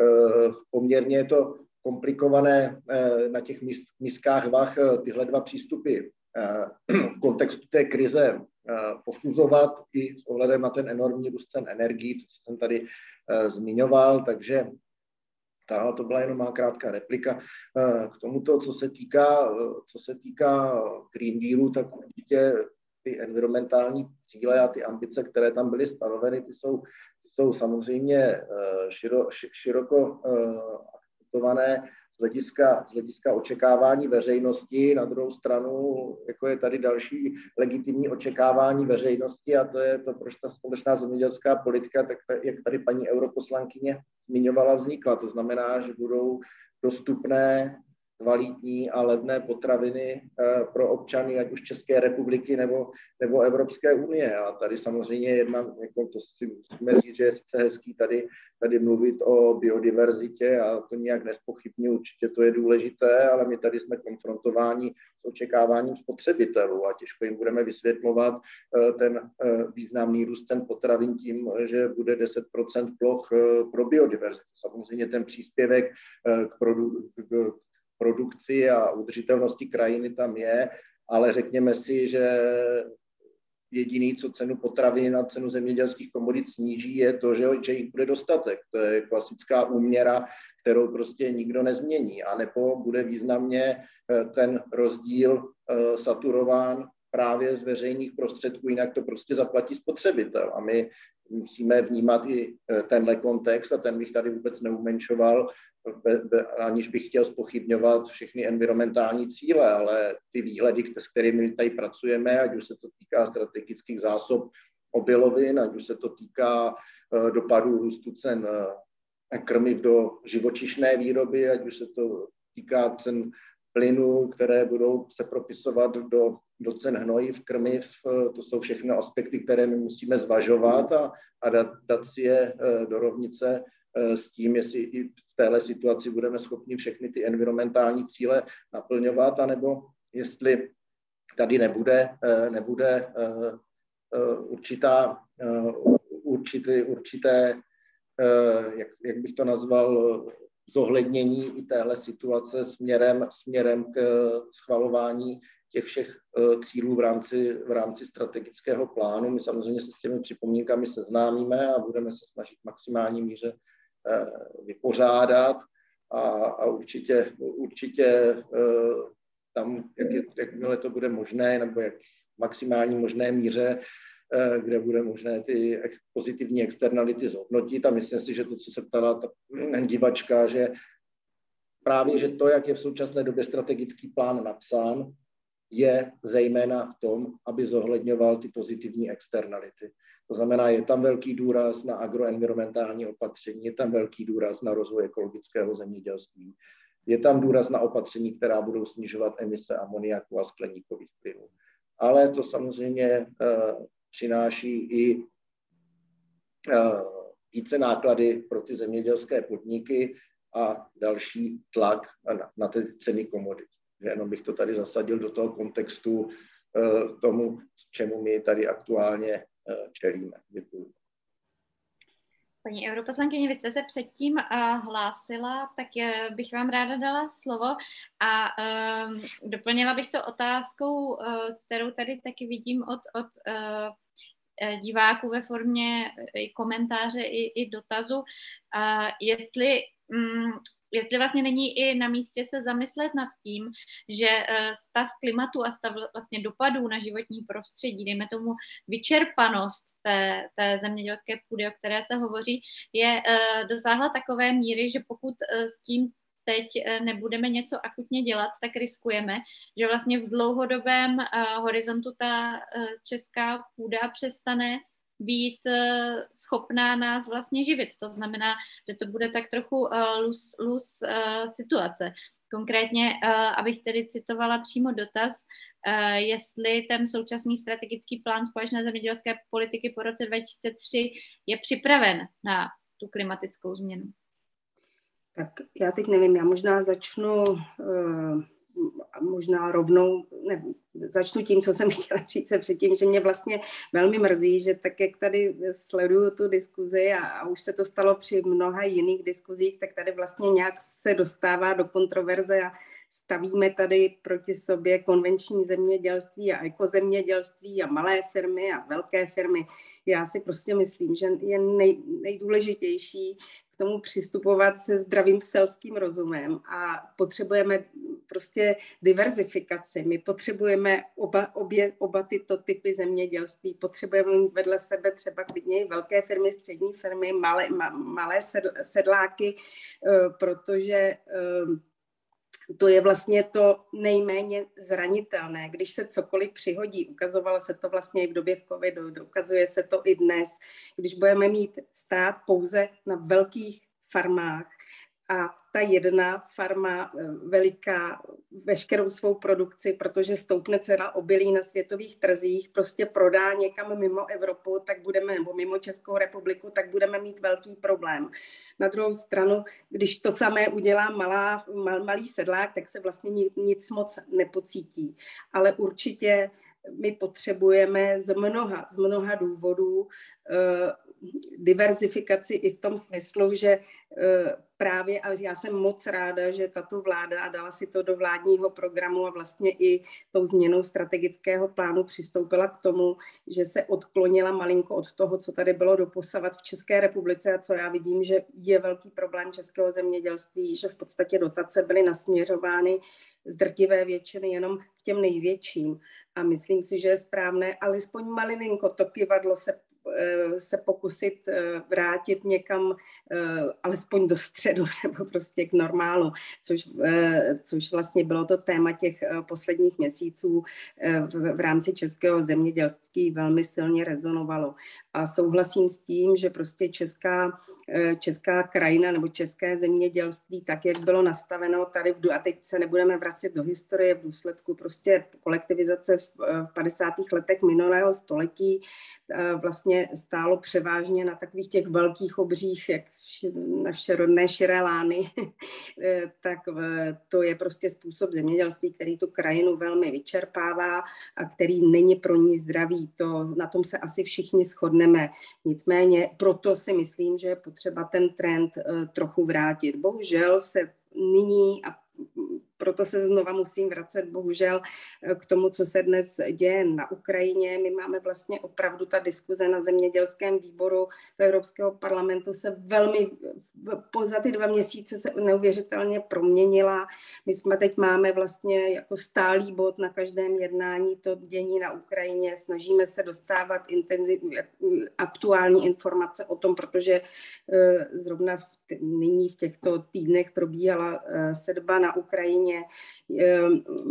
eh, poměrně je to komplikované eh, na těch miskách vah eh, tyhle dva přístupy v kontextu té krize posuzovat i s ohledem na ten enormní růst cen energií, co jsem tady Eh, zmiňoval, takže ta, to byla jenom má krátká replika. Eh, k tomuto, co se týká, co se týká Green Dealu, tak určitě ty environmentální cíle a ty ambice, které tam byly stanoveny, ty jsou, ty jsou samozřejmě širo, široko akceptované z hlediska, z hlediska očekávání veřejnosti. Na druhou stranu, jako je tady další legitimní očekávání veřejnosti a to je to, proč ta společná zemědělská politika, tak jak tady paní europoslankyně zmiňovala, vznikla. To znamená, že budou dostupné kvalitní a levné potraviny eh, pro občany, ať už České republiky nebo, nebo Evropské unie. A tady samozřejmě jedna, jako to si musíme říct, že je sice hezký tady, tady mluvit o biodiverzitě a to nějak nespochybně, určitě to je důležité, ale my tady jsme konfrontováni s očekáváním spotřebitelů a těžko jim budeme vysvětlovat eh, ten eh, významný růst ten potravin tím, že bude 10% ploch pro biodiverzitu. Samozřejmě ten příspěvek k, produ, k produkci a udržitelnosti krajiny tam je, ale řekněme si, že jediný, co cenu potravin a cenu zemědělských komodit sníží, je to, že, že jich bude dostatek. To je klasická úměra, kterou prostě nikdo nezmění. A nebo bude významně eh, ten rozdíl eh, saturován právě z veřejných prostředků, jinak to prostě zaplatí spotřebitel. A my musíme vnímat i eh, tenhle kontext a ten bych tady vůbec neumenšoval, aniž bych chtěl spochybňovat všechny environmentální cíle, ale ty výhledy, s kterými tady pracujeme, ať už se to týká strategických zásob obilovin, ať už se to týká eh, dopadů růstu cen eh, krmiv do živočišné výroby, ať už se to týká cen plynů, které budou se propisovat do, do cen hnojiv, krmiv. Eh, to jsou všechny aspekty, které my musíme zvažovat a, a dát, si je do rovnice s tím, jestli i v téhle situaci budeme schopni všechny ty environmentální cíle naplňovat, anebo jestli tady nebude, eh, nebude eh, určitá, určitý, určité, jak, jak bych to nazval, zohlednění i téhle situace směrem, směrem k schvalování těch všech cílů v rámci, v rámci strategického plánu. My samozřejmě se s těmi připomínkami seznámíme a budeme se snažit maximální míře Eh, vypořádat a, a určitě, určitě eh, tam, jak je, jakmile to bude možné, nebo jak maximální možné míře, eh, kde bude možné ty pozitivní externality zhodnotit. A myslím si, že to, co se ptala ta divačka, že právě, že to, jak je v současné době strategický plán napsán, je zejména v tom, aby zohledňoval ty pozitivní externality. To znamená, je tam velký důraz na agroenvironmentální opatření, je tam velký důraz na rozvoj ekologického zemědělství, je tam důraz na opatření, která budou snižovat emise amoniaku a skleníkových plynů. Ale to samozřejmě uh, přináší i uh, více náklady pro ty zemědělské podniky a další tlak na, na ty ceny komodit. Jenom bych to tady zasadil do toho kontextu uh, tomu, čemu my tady aktuálně čelíme. Děkuji. Paní europoslankyně, vy jste se předtím uh, hlásila, tak uh, bych vám ráda dala slovo a uh, doplnila bych to otázkou, uh, kterou tady taky vidím od, od uh, diváků ve formě i komentáře, i, i dotazu, uh, jestli um, jestli vlastně není i na místě se zamyslet nad tím, že eh, stav klimatu a stav vlastně dopadů na životní prostředí, dejme tomu vyčerpanost té, té zemědělské půdy, o které se hovoří, je eh, dosáhla takové míry, že pokud eh, s tím teď nebudeme něco akutně dělat, tak riskujeme, že vlastně v dlouhodobém horizontu ta česká půda přestane být eh, schopná nás vlastně živit. To znamená, že to bude tak trochu uh, luz, luz uh, situace. Konkrétně, abych tedy citovala přímo dotaz, jestli ten současný strategický plán společné zemědělské politiky po roce 2003 je připraven na tu klimatickou změnu. Tak já teď nevím, já možná začnu uh možná rovnou, ne, začnu tím, co jsem chtěla říct se předtím, že mě vlastně velmi mrzí, že tak, jak tady sleduju tu diskuzi a, a už se to stalo při mnoha jiných diskuzích, tak tady vlastně nějak se dostává do kontroverze a stavíme tady proti sobě konvenční zemědělství a ekozemědělství a malé firmy a velké firmy. Já si prostě myslím, že je nej, nejdůležitější tomu přistupovat se zdravým selským rozumem a potřebujeme prostě diverzifikaci. My potřebujeme oba, obě, oba tyto typy zemědělství. Potřebujeme mít vedle sebe třeba klidně velké firmy, střední firmy, malé, malé sedláky, protože to je vlastně to nejméně zranitelné. Když se cokoliv přihodí, ukazovalo se to vlastně i v době v covidu, ukazuje se to i dnes, když budeme mít stát pouze na velkých farmách, a ta jedna farma eh, veliká veškerou svou produkci, protože stoupne cena obilí na světových trzích, prostě prodá někam mimo Evropu, tak budeme, nebo mimo Českou republiku, tak budeme mít velký problém. Na druhou stranu, když to samé udělá malá, mal, malý sedlák, tak se vlastně nic moc nepocítí. Ale určitě my potřebujeme z mnoha, z mnoha důvodů uh, diverzifikaci i v tom smyslu, že uh, právě, a já jsem moc ráda, že tato vláda a dala si to do vládního programu a vlastně i tou změnou strategického plánu přistoupila k tomu, že se odklonila malinko od toho, co tady bylo doposavat v České republice a co já vidím, že je velký problém českého zemědělství, že v podstatě dotace byly nasměřovány z drtivé většiny jenom k těm největším. A myslím si, že je správné, alespoň malinko to kivadlo se se pokusit eh, vrátit někam eh, alespoň do středu nebo prostě k normálu, což, což vlastně bylo to téma těch posledních měsíců v rámci českého zemědělství velmi silně rezonovalo. A souhlasím s tím, že prostě česká, česká krajina nebo české zemědělství, tak jak bylo nastaveno tady v, a teď se nebudeme vracet do historie v důsledku prostě kolektivizace v 50. letech minulého století, vlastně stálo převážně na takových těch velkých obřích, jak naše rodné širé lány, eh, tak to je prostě způsob zemědělství, který tu krajinu velmi vyčerpává a který není pro ní zdravý. To, na tom se asi všichni shodneme. Nicméně proto si myslím, že je potřeba ten trend eh, trochu vrátit. Bohužel se nyní a proto se znova musím vracet bohužel eh, k tomu, co se dnes děje na Ukrajině. My máme vlastně opravdu ta diskuze na zemědělském výboru v Evropského parlamentu se velmi, za ty dva měsíce se neuvěřitelně proměnila. My jsme teď máme vlastně jako stálý bod na každém jednání to dění na Ukrajině. Snažíme se dostávat intenziv, aktuální informace o tom, protože eh, zrovna v nyní v těchto týdnech probíhala eh, sedba na Ukrajině. Eh,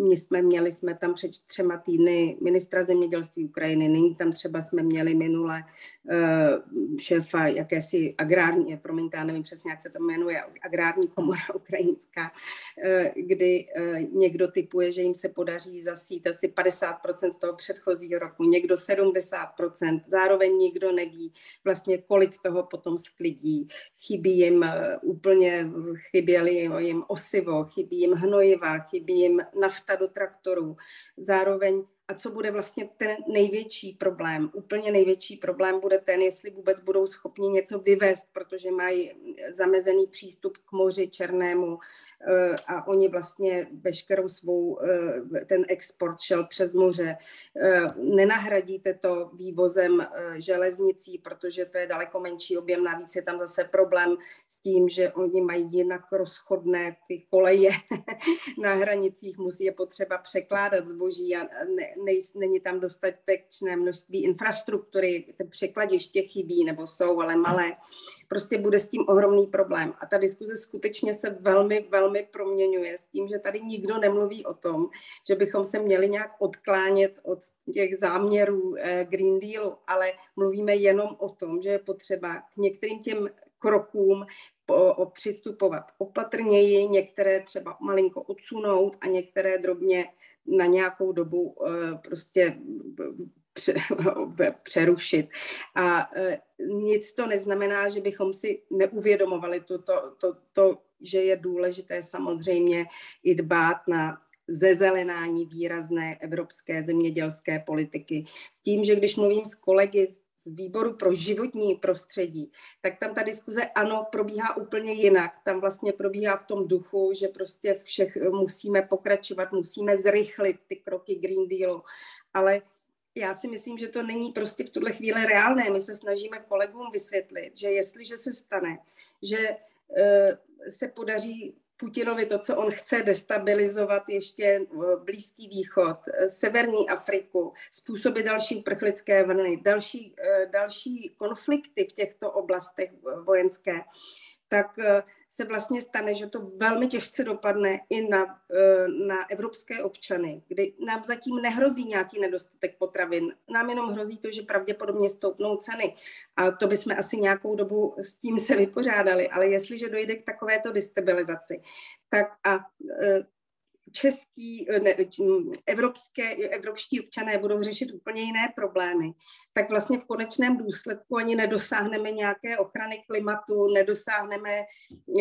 my jsme měli, jsme tam před třema týdny ministra zemědělství Ukrajiny, nyní tam třeba jsme měli minule eh, šéfa jakési agrární, promiňte, já nevím přesně, jak se to jmenuje, agrární komora ukrajinská, kdy někdo typuje, že jim se podaří zasít asi 50% z toho předchozího roku, někdo 70%, zároveň nikdo neví vlastně, kolik toho potom sklidí. Chybí jim úplně chyběly jim osivo, chybí jim hnojiva, chybí jim nafta do traktorů. Zároveň a co bude vlastně ten největší problém? Úplně největší problém bude ten, jestli vůbec budou schopni něco vyvést, protože mají zamezený přístup k moři černému eh, a oni vlastně veškerou svou, eh, ten export šel přes moře. Eh, nenahradíte to vývozem železnicí, protože to je daleko menší objem, navíc je tam zase problém s tím, že oni mají jinak rozchodné ty koleje na hranicích, musí je potřeba překládat zboží a ne, nej, není tam dostatečné množství infrastruktury, ty překladiště chybí nebo jsou, ale malé. Prostě bude s tím ohromný problém. A ta diskuze skutečně se velmi, velmi proměňuje s tím, že tady nikdo nemluví o tom, že bychom se měli nějak odklánět od těch záměrů eh, Green Dealu, ale mluvíme jenom o tom, že je potřeba k některým těm krokům o, přistupovat opatrněji, některé třeba malinko odsunout a některé drobně na nějakou dobu eh, prostě přerušit. A eh, nic to neznamená, že bychom si neuvědomovali to, to, to, to že je důležité samozřejmě i dbát na zezelenání výrazné evropské zemědělské politiky. S tím, že když mluvím s kolegy z výboru pro životní prostředí, tak tam ta diskuze ano, probíhá úplně jinak. Tam vlastně probíhá v tom duchu, že prostě všech musíme pokračovat, musíme zrychlit ty kroky Green Dealu, ale já si myslím, že to není prostě v tuhle chvíli reálné. My se snažíme kolegům vysvětlit, že jestliže se stane, že uh, se podaří Putinovi to, co on chce destabilizovat ještě eh, Blízký východ, eh, Severní Afriku, způsobit další uprchlické vlny, další, další konflikty v těchto oblastech vojenské, tak se vlastně stane, že to velmi těžce dopadne i na, eh, na evropské občany, kdy nám zatím nehrozí nějaký nedostatek potravin. Nám jenom hrozí to, že pravděpodobně stoupnou ceny. A to bychom asi nějakou dobu s tím se vypořádali. Ale jestliže dojde k takovéto destabilizaci, tak a eh, český, ne, evropské, evropští občané budou řešit úplně jiné problémy, tak vlastně v konečném důsledku ani nedosáhneme nějaké ochrany klimatu, nedosáhneme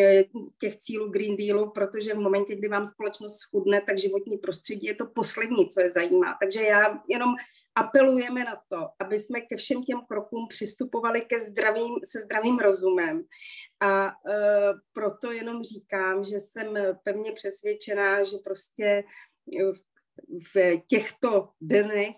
e, těch cílů Green Dealu, protože v momentě, kdy vám společnost schudne, tak životní prostředí je to poslední, co je zajímá. Takže já jenom apelujeme na to, aby jsme ke všem těm krokům přistupovali ke zdravým, se zdravým rozumem. A uh, proto jenom říkám, že jsem pevně přesvědčená, že prostě v, v těchto dnech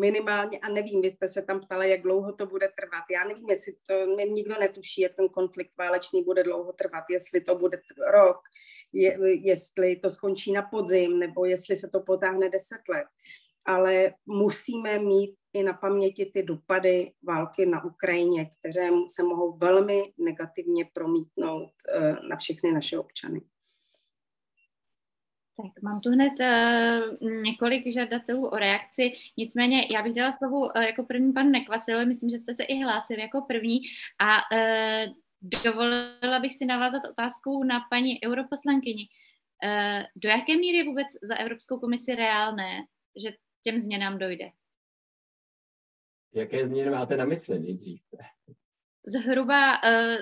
minimálně, a nevím, vy jste se tam ptali, jak dlouho to bude trvat. Já nevím, jestli to nikdo netuší, jak ten konflikt válečný bude dlouho trvat, jestli to bude rok, je, jestli to skončí na podzim, nebo jestli se to potáhne deset let ale musíme mít i na paměti ty dopady války na Ukrajině, které se mohou velmi negativně promítnout eh, na všechny naše občany. Tak mám tu hned uh, několik žadatelů o reakci, nicméně já bych dala slovo uh, jako první pan Nekvasil, myslím, že jste se i hlásil jako první a uh, dovolila bych si navázat otázkou na paní europoslankyni. Uh, do jaké míry je vůbec za Evropskou komisi reálné, že těm změnám dojde. Jaké změny máte na mysli nejdřív? Zhruba uh,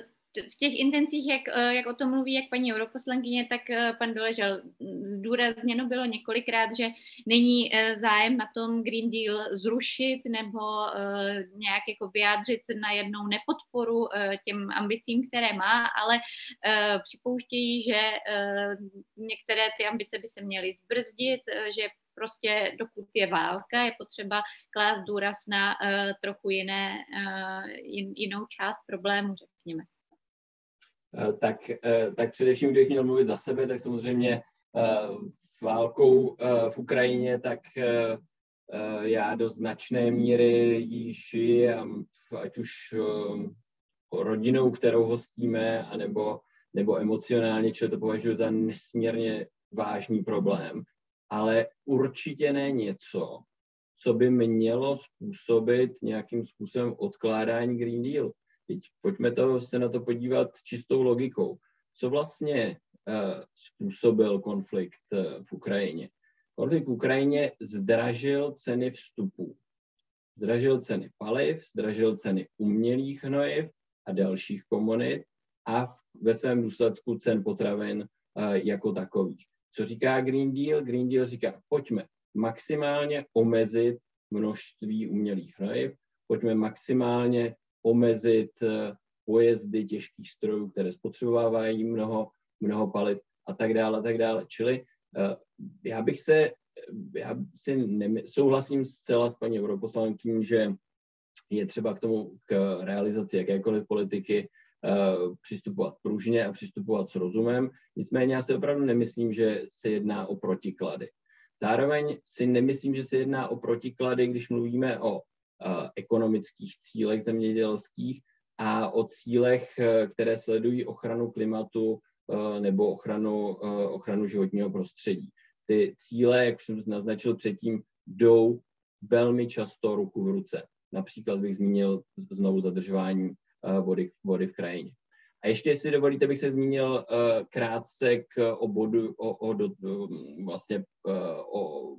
v těch intencích, jak, eh, jak o tom mluví jak paní europoslankyně, tak eh, pan Doležel, zdůrazněno bylo několikrát, že není zájem na tom Green Deal zrušit nebo nějak jako vyjádřit na jednou nepodporu těm ambicím, které má, ale připouštějí, že některé ty ambice by se měly zbrzdit, že prostě dokud je válka, je potřeba klást důraz na uh, trochu jiné, uh, jin, jinou část problému, řekněme. Uh, tak, tak především, když měl mluvit za sebe, tak samozřejmě válkou v Ukrajině, tak já do značné míry žijem, ať už rodinou, kterou hostíme, anebo, nebo emocionálně, čili to považuji za nesmírně vážný problém ale určitě ne něco, co by mělo způsobit nějakým způsobem odkládání Green Deal. Teď pojďme to, se na to podívat čistou logikou. Co vlastně uh, způsobil konflikt uh, v Ukrajině? Konflikt v Ukrajině zdražil ceny vstupů. Zdražil ceny paliv, zdražil ceny umělých hnojiv a dalších komunit a v, ve svém důsledku cen potravin uh, jako takových. Co říká Green Deal? Green Deal říká, pojďme maximálně omezit množství umělých hnojiv, pojďme maximálně omezit eh, pojezdy těžkých strojů, které spotřebovávají mnoho, mnoho paliv a tak dále, a tak dále. Čili uh, já bych se, já si nemy, souhlasím zcela s paní europoslankyní, že je třeba k tomu, k realizaci jakékoliv politiky Eh, přistupovat pružně a přistupovat s rozumem. Nicméně já si opravdu nemyslím, že se jedná o protiklady. Zároveň si nemyslím, že se jedná o protiklady, když mluvíme o uh, ekonomických cílech zemědělských a o cílech, uh, které sledují ochranu klimatu nebo ochranu, ochranu životního prostředí. Ty cíle, jak jsem naznačil předtím, jdou velmi často ruku v ruce. Například bych zmínil znovu zadržování Eh, vody, vody v krajině. A ještě, jestli dovolíte, bych se zmínil uh, krátce k obodu, o, o, do, vlastně, uh, o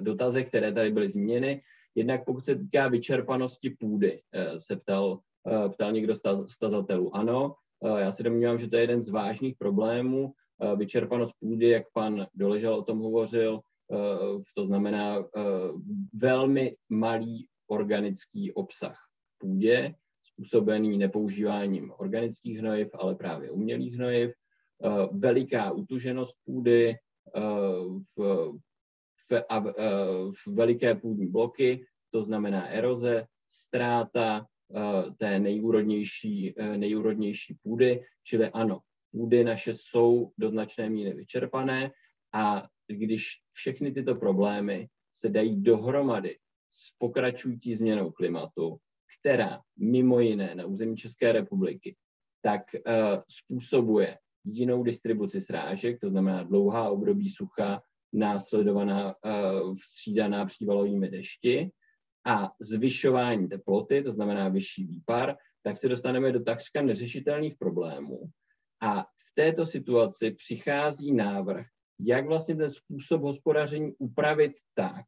dotazech, které tady byly zmíněny. Jednak pokud se týká vyčerpanosti půdy, se ptal, ptal někdo z stazatelů. Ano, já se domnívám, že to je jeden z vážných problémů. Vyčerpanost půdy, jak pan Doležel o tom hovořil, to znamená velmi malý organický obsah v půdě, způsobený nepoužíváním organických hnojiv, ale právě umělých hnojiv, eh, veliká utuženost půdy, eh, v, v, a, eh, v veliké půdní bloky, to znamená eroze, ztráta té nejúrodnější, nejúrodnější půdy, čili ano, půdy naše jsou do značné míry vyčerpané a když všechny tyto problémy se dají dohromady s pokračující změnou klimatu, která mimo jiné na území České republiky tak uh, způsobuje jinou distribuci srážek, to znamená dlouhá období sucha, následovaná uh, střídaná přívalovými dešti a zvyšování teploty, to znamená vyšší výpar, tak se dostaneme do takřka neřešitelných problémů. A v této situaci přichází návrh, jak vlastně ten způsob hospodaření upravit tak,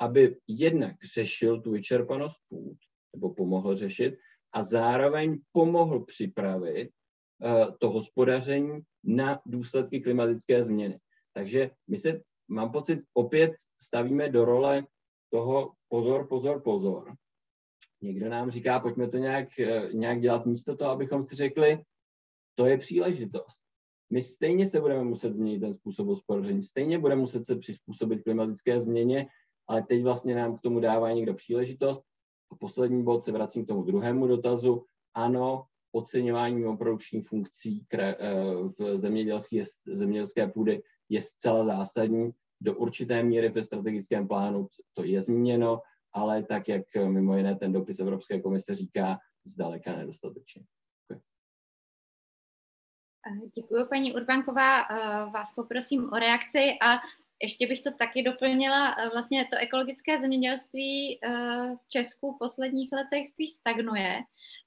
aby jednak řešil tu vyčerpanost půd, nebo pomohl řešit, a zároveň pomohl připravit uh, to hospodaření na důsledky klimatické změny. Takže my se, mám pocit, opět stavíme do role toho pozor, pozor, pozor. Někdo nám říká, pojďme to nějak, uh, nějak dělat místo toho, abychom si řekli, to je příležitost. My stejně se budeme muset změnit ten způsob hospodaření, stejně budeme muset se přizpůsobit klimatické změně, ale teď vlastně nám k tomu dává někdo příležitost a poslední bod se vracím k tomu druhému dotazu. Ano, oceňování mimoprodukčních funkcí eh, v zemědělské, zemědělské půdy je zcela zásadní. Do určité míry ve strategickém plánu to je zmíněno, ale tak, jak mimo jiné ten dopis Evropské komise říká, zdaleka nedostatečně. Děkuji, paní Urbanková. Eh, vás poprosím o reakci a ještě bych to taky doplnila, eh, vlastně to ekologické zemědělství eh, v Česku v posledních letech spíš stagnuje.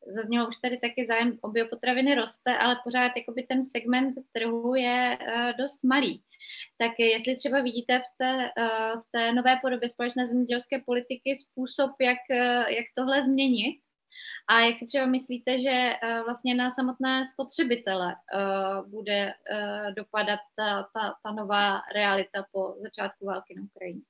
Zaznělo už tady taky zájem o biopotraviny roste, ale pořád jakoby ten segment trhu je eh, dost malý. Tak jestli třeba vidíte v té, v té nové podobě společné zemědělské politiky způsob, jak, jak tohle změnit, a jak si třeba myslíte, že uh, vlastně na samotné spotřebitele uh, bude uh, dopadat ta, ta, ta nová realita po začátku války na Ukrajině?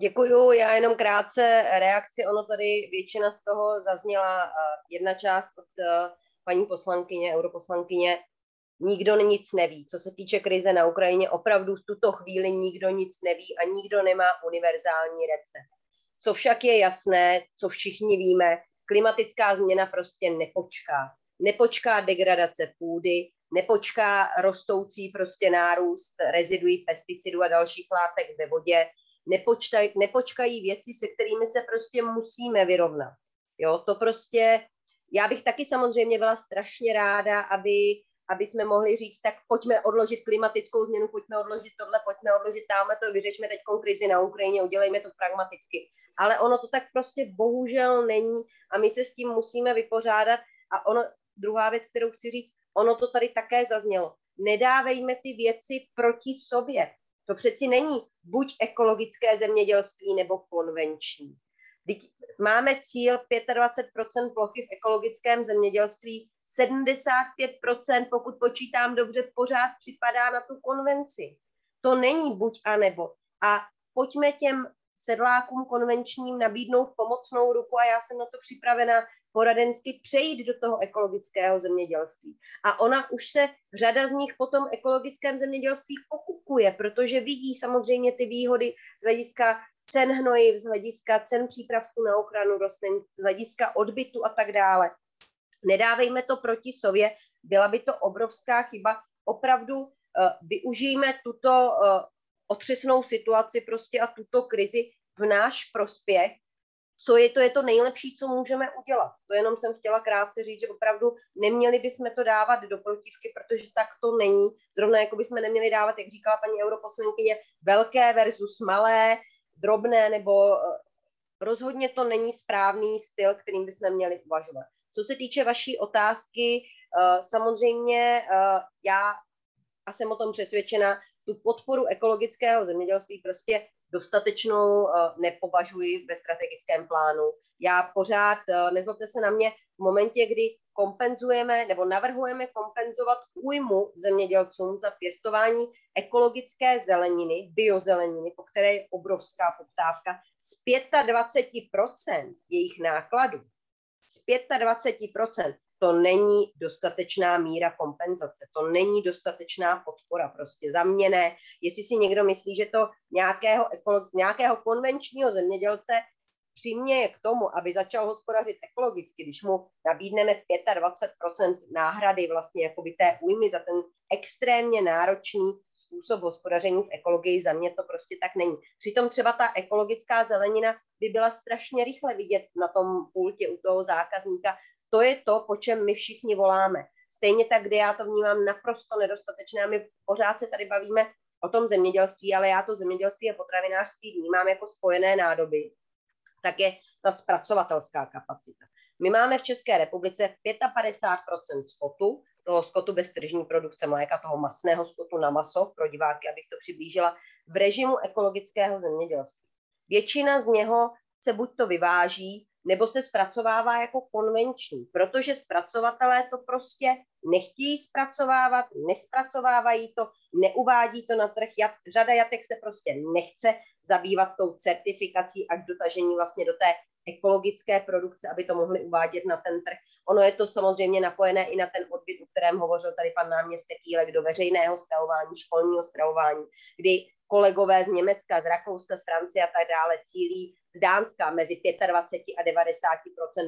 Děkuju, já jenom krátce reakci, ono tady většina z toho zazněla jedna část od paní poslankyně, europoslankyně, nikdo nic neví. Co se týče krize na Ukrajině, opravdu v tuto chvíli nikdo nic neví a nikdo nemá univerzální recept. Co však je jasné, co všichni víme, klimatická změna prostě nepočká. Nepočká degradace půdy, nepočká rostoucí prostě nárůst reziduí pesticidů a dalších látek ve vodě, nepočtaj, nepočkají věci, se kterými se prostě musíme vyrovnat. Jo, to prostě, já bych taky samozřejmě byla strašně ráda, aby aby jsme mohli říct, tak pojďme odložit klimatickou změnu, pojďme odložit tohle, pojďme odložit tamhle to, vyřešme teď krizi na Ukrajině, udělejme to pragmaticky. Ale ono to tak prostě bohužel není a my se s tím musíme vypořádat. A ono, druhá věc, kterou chci říct, ono to tady také zaznělo. Nedávejme ty věci proti sobě. To přeci není buď ekologické zemědělství nebo konvenční. Teď máme cíl 25% plochy v ekologickém zemědělství, 75 pokud počítám dobře, pořád připadá na tu konvenci. To není buď a nebo. A pojďme těm sedlákům konvenčním nabídnout pomocnou ruku a já jsem na to připravena poradensky přejít do toho ekologického zemědělství. A ona už se řada z nich po tom ekologickém zemědělství pokupuje, protože vidí samozřejmě ty výhody z hlediska cen hnojiv, z hlediska cen přípravků na ochranu rostlin, z hlediska odbytu a tak dále. Nedávejme to proti sobě, byla by to obrovská chyba. Opravdu uh, využijeme tuto uh, otřesnou situaci prostě a tuto krizi v náš prospěch. Co je to, je to nejlepší, co můžeme udělat. To jenom jsem chtěla krátce říct, že opravdu neměli bychom to dávat do protivky, protože tak to není. Zrovna jako bychom neměli dávat, jak říkala paní europoslankyně, velké versus malé, drobné, nebo eh, rozhodně to není správný styl, kterým bychom měli uvažovat. Co se týče vaší otázky, eh, samozřejmě eh, já a jsem o tom přesvědčena, tu podporu ekologického zemědělství prostě dostatečnou nepovažuji ve strategickém plánu. Já pořád, nezlobte se na mě, v momentě, kdy kompenzujeme nebo navrhujeme kompenzovat újmu zemědělcům za pěstování ekologické zeleniny, biozeleniny, po které je obrovská poptávka, z 25% jejich nákladů. Z 25% to není dostatečná míra kompenzace, to není dostatečná podpora, prostě za mě ne. Jestli si někdo myslí, že to nějakého, ekolo- nějakého konvenčního zemědělce přiměje k tomu, aby začal hospodařit ekologicky, když mu nabídneme 25% náhrady vlastně jakoby té újmy za ten extrémně náročný způsob hospodaření v ekologii, za mě to prostě tak není. Přitom třeba ta ekologická zelenina by byla strašně rychle vidět na tom pultě u toho zákazníka. To je to, po čem my všichni voláme. Stejně tak, kde já to vnímám naprosto nedostatečné a my pořád se tady bavíme o tom zemědělství, ale já to zemědělství a potravinářství vnímám jako spojené nádoby, tak je ta zpracovatelská kapacita. My máme v České republice 55% skotu, toho skotu bez tržní produkce mléka, toho masného skotu na maso, pro diváky, abych to přiblížila, v režimu ekologického zemědělství. Většina z něho se buď to vyváží, nebo se zpracovává jako konvenční, protože zpracovatelé to prostě nechtějí zpracovávat, nespracovávají to, neuvádí to na trh. Řada jatek se prostě nechce zabývat tou certifikací až dotažení vlastně do té ekologické produkce, aby to mohli uvádět na ten trh. Ono je to samozřejmě napojené i na ten odbyt, o kterém hovořil tady pan náměstek Jílek, do veřejného stravování, školního stravování, kdy kolegové z Německa, z Rakouska, z Francie a tak dále cílí z Dánska mezi 25 a 90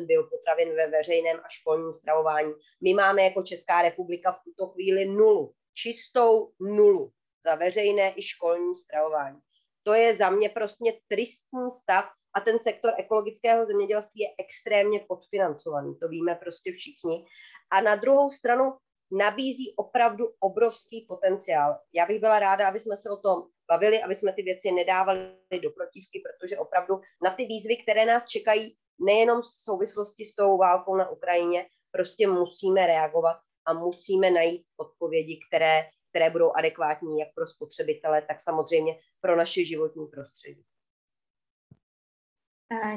biopotravin ve veřejném a školním stravování. My máme jako Česká republika v tuto chvíli nulu, čistou nulu za veřejné i školní stravování. To je za mě prostě tristní stav a ten sektor ekologického zemědělství je extrémně podfinancovaný, to víme prostě všichni. A na druhou stranu nabízí opravdu obrovský potenciál. Já bych byla ráda, aby jsme se o tom bavili, aby jsme ty věci nedávali do protivky, protože opravdu na ty výzvy, které nás čekají, nejenom v souvislosti s tou válkou na Ukrajině, prostě musíme reagovat a musíme najít odpovědi, které, které budou adekvátní jak pro spotřebitele, tak samozřejmě pro naše životní prostředí.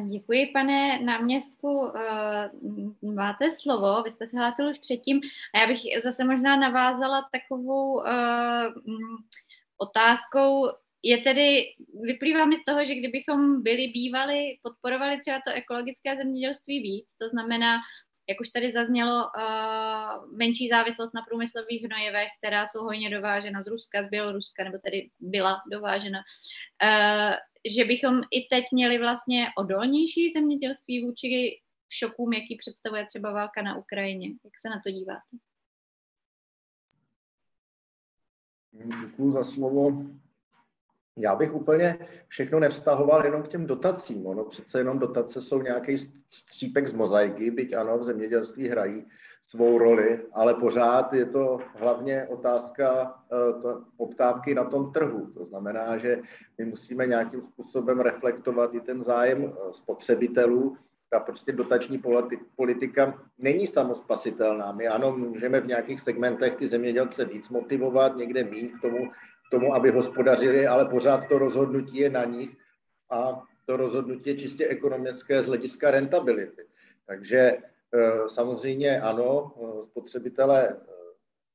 Děkuji, pane náměstku. Máte slovo, vy jste se hlásil už předtím a já bych zase možná navázala takovou otázkou. Je tedy, vyplývá mi z toho, že kdybychom byli bývali, podporovali třeba to ekologické zemědělství víc, to znamená, jak už tady zaznělo, menší závislost na průmyslových hnojivech, která jsou hojně dovážena z Ruska, z Běloruska, nebo tedy byla dovážena, že bychom i teď měli vlastně odolnější zemědělství vůči šokům, jaký představuje třeba válka na Ukrajině. Jak se na to díváte? Děkuji za slovo. Já bych úplně všechno nevztahoval jenom k těm dotacím. Ono přece jenom dotace jsou nějaký střípek z mozaiky, byť ano, v zemědělství hrají svou roli, ale pořád je to hlavně otázka to, poptávky na tom trhu. To znamená, že my musíme nějakým způsobem reflektovat i ten zájem uh, spotřebitelů. Ta prostě dotační politika není samospasitelná. My ano, můžeme v nějakých segmentech ty zemědělce víc motivovat, někde méně k tomu, k tomu, aby hospodařili, ale pořád to rozhodnutí je na nich a to rozhodnutí je čistě ekonomické z hlediska rentability. Takže Eh, samozřejmě ano, eh, spotřebitelé eh,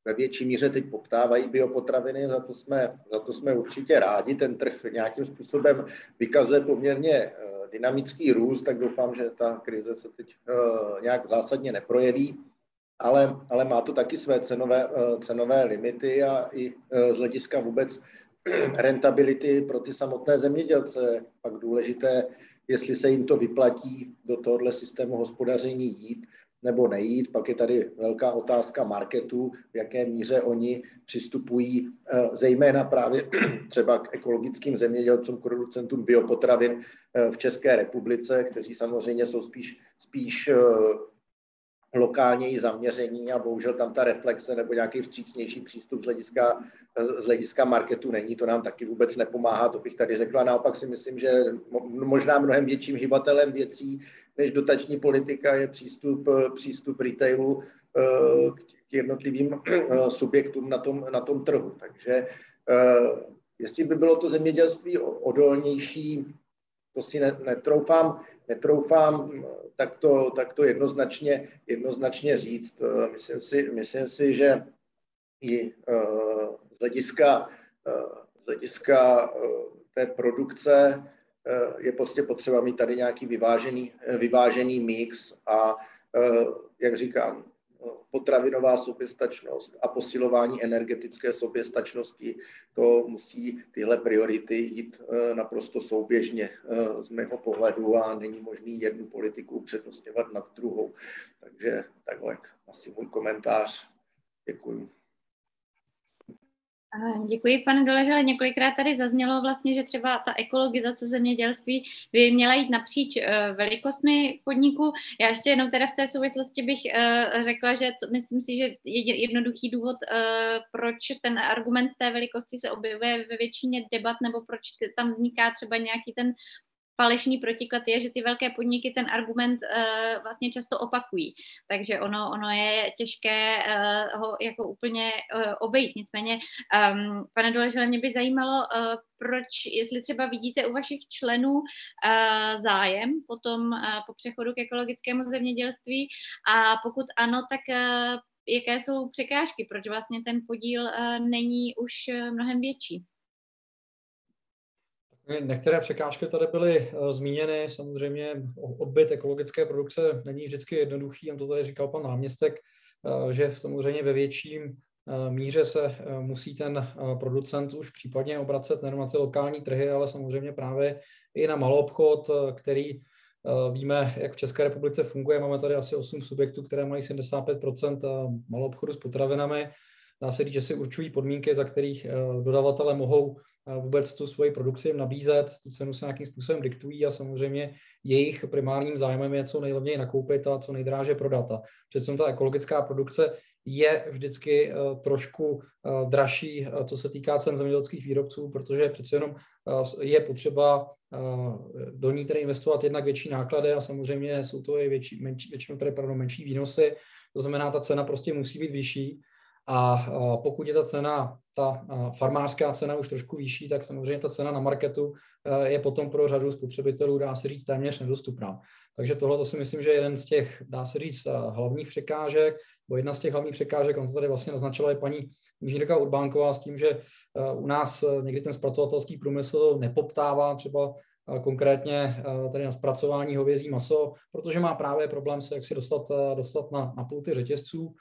ve větší míře teď poptávají biopotraviny, za to, jsme, za to jsme určitě rádi. Ten trh nějakým způsobem vykazuje poměrně dynamický růst, tak doufám, že ta krize se teď nějak zásadně neprojeví. Ale, ale má to taky své cenové, cenové limity a i z hlediska vůbec rentability pro ty samotné zemědělce pak důležité jestli se jim to vyplatí do tohohle systému hospodaření jít nebo nejít. Pak je tady velká otázka marketu, v jaké míře oni přistupují eh, zejména právě třeba k ekologickým zemědělcům, k producentům biopotravin eh, v České republice, kteří samozřejmě jsou spíš, spíš eh, lokálněji zaměření a bohužel tam ta reflexe nebo nějaký vstřícnější přístup z hlediska, z hlediska marketu není, to nám taky vůbec nepomáhá, to bych tady řekla. Naopak si myslím, že možná mnohem větším hybatelem věcí než dotační politika je přístup, přístup retailu eh, k jednotlivým eh, subjektům na tom, na tom trhu. Takže eh, jestli by bylo to zemědělství odolnější, to si netroufám, netroufám tak to, tak to jednoznačně, jednoznačně říct. Eh, myslím si, myslím si, že i eh, z hlediska, eh, z hlediska té produkce je prostě potřeba mít tady nějaký vyvážený, vyvážený mix a jak říkám, potravinová soběstačnost a posilování energetické soběstačnosti, to musí tyhle priority jít naprosto souběžně z mého pohledu a není možný jednu politiku upřednostňovat nad druhou. Takže takhle asi můj komentář. Děkuji. Děkuji, pane Doležele. Několikrát tady zaznělo vlastně, že třeba ta ekologizace zemědělství by měla jít napříč uh, velikostmi podniku. Já ještě jenom teda v té souvislosti bych uh, řekla, že to, myslím si, že je jednoduchý důvod, uh, proč ten argument té velikosti se objevuje ve většině debat, nebo proč tam vzniká třeba nějaký ten falešný protiklad je, že ty velké podniky ten argument uh, vlastně často opakují. Takže ono, ono je těžké uh, ho jako úplně uh, obejít. Nicméně, um, pane Doležele, mě by zajímalo, uh, proč, jestli třeba vidíte u vašich členů uh, zájem potom uh, po přechodu k ekologickému zemědělství a pokud ano, tak uh, jaké jsou překážky, proč vlastně ten podíl uh, není už uh, mnohem větší? Některé překážky tady byly uh, zmíněny. Samozřejmě odbyt ekologické produkce není vždycky jednoduchý, on to tady říkal pan náměstek, uh, že samozřejmě ve větším uh, míře se musí ten producent už případně obracet nejen na ty lokální trhy, ale samozřejmě právě i na malou obchod, který Víme, jak v České republice funguje. Máme tady asi 8 subjektů, které mají 75 malou obchodu s potravinami. Dá se říct, že si určují podmínky, za kterých dodavatele mohou vůbec tu svoji produkci nabízet, tu cenu se nějakým způsobem diktují a samozřejmě jejich primárním zájmem je co nejlevněji nakoupit a co nejdráže prodat. Přece ta ekologická produkce je vždycky uh, trošku dražší, co se týká cen zemědělských výrobců, protože přece jenom je potřeba do ní tedy investovat jednak větší náklady a samozřejmě jsou to i větší, menší, většinou pardon, menší výnosy, to znamená, ta cena prostě musí být vyšší a pokud je ta cena, ta farmářská cena už trošku vyšší, tak samozřejmě ta cena na marketu e, je potom pro řadu spotřebitelů, dá se říct, téměř nedostupná. Takže tohle to si myslím, že je jeden z těch, dá se říct, e, hlavních překážek, bo jedna z těch hlavních překážek, on to tady vlastně naznačila i paní inženýrka Urbánková s tím, že e, u nás někdy ten zpracovatelský průmysl nepoptává třeba konkrétně tady na zpracování hovězí maso, protože má právě problém se jak si dostat, dostat na, na pulty řetězců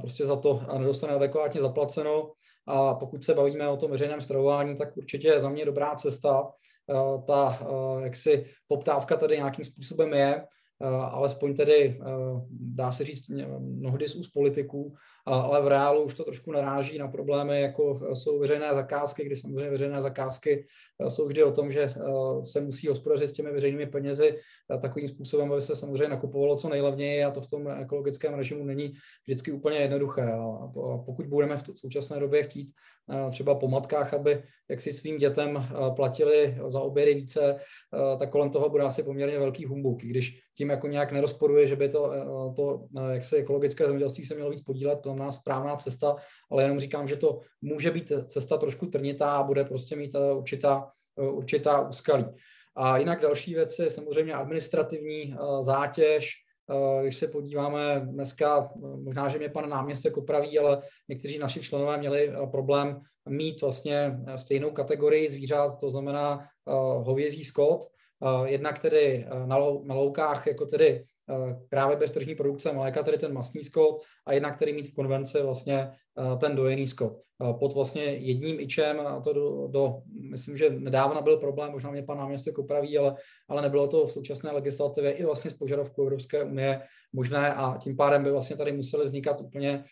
prostě za to nedostane adekvátně zaplaceno. A pokud se bavíme o tom veřejném stravování, tak určitě je za mě dobrá cesta. Ta jaksi poptávka tady nějakým způsobem je, alespoň tedy dá se říct mnohdy z úst politiků, ale v reálu už to trošku naráží na problémy, jako jsou veřejné zakázky, kdy samozřejmě veřejné zakázky jsou vždy o tom, že se musí hospodařit s těmi veřejnými penězi takovým způsobem, aby se samozřejmě nakupovalo co nejlevněji a to v tom ekologickém režimu není vždycky úplně jednoduché. A pokud budeme v současné době chtít třeba po matkách, aby jak si svým dětem platili za obědy více, tak kolem toho bude asi poměrně velký humbuk, když tím jako nějak nerozporuje, že by to, to jak se ekologické zemědělství se mělo víc podílet, to znamená správná cesta, ale jenom říkám, že to může být cesta trošku trnitá a bude prostě mít určitá, určitá úskalí. A jinak další věc je samozřejmě administrativní zátěž, když se podíváme dneska, možná, že mě pan náměstek opraví, ale někteří naši členové měli problém mít vlastně stejnou kategorii zvířat, to znamená hovězí skot, jednak tedy na loukách jako tedy krávy bez tržní produkce mléka, tedy ten masný skot, a jednak který mít v konvenci vlastně ten dojený skot. Pod vlastně jedním ičem, a to do, do, myslím, že nedávno byl problém, možná mě pan náměstek opraví, ale, ale nebylo to v současné legislativě i vlastně z požadavku Evropské unie možné a tím pádem by vlastně tady musely vznikat úplně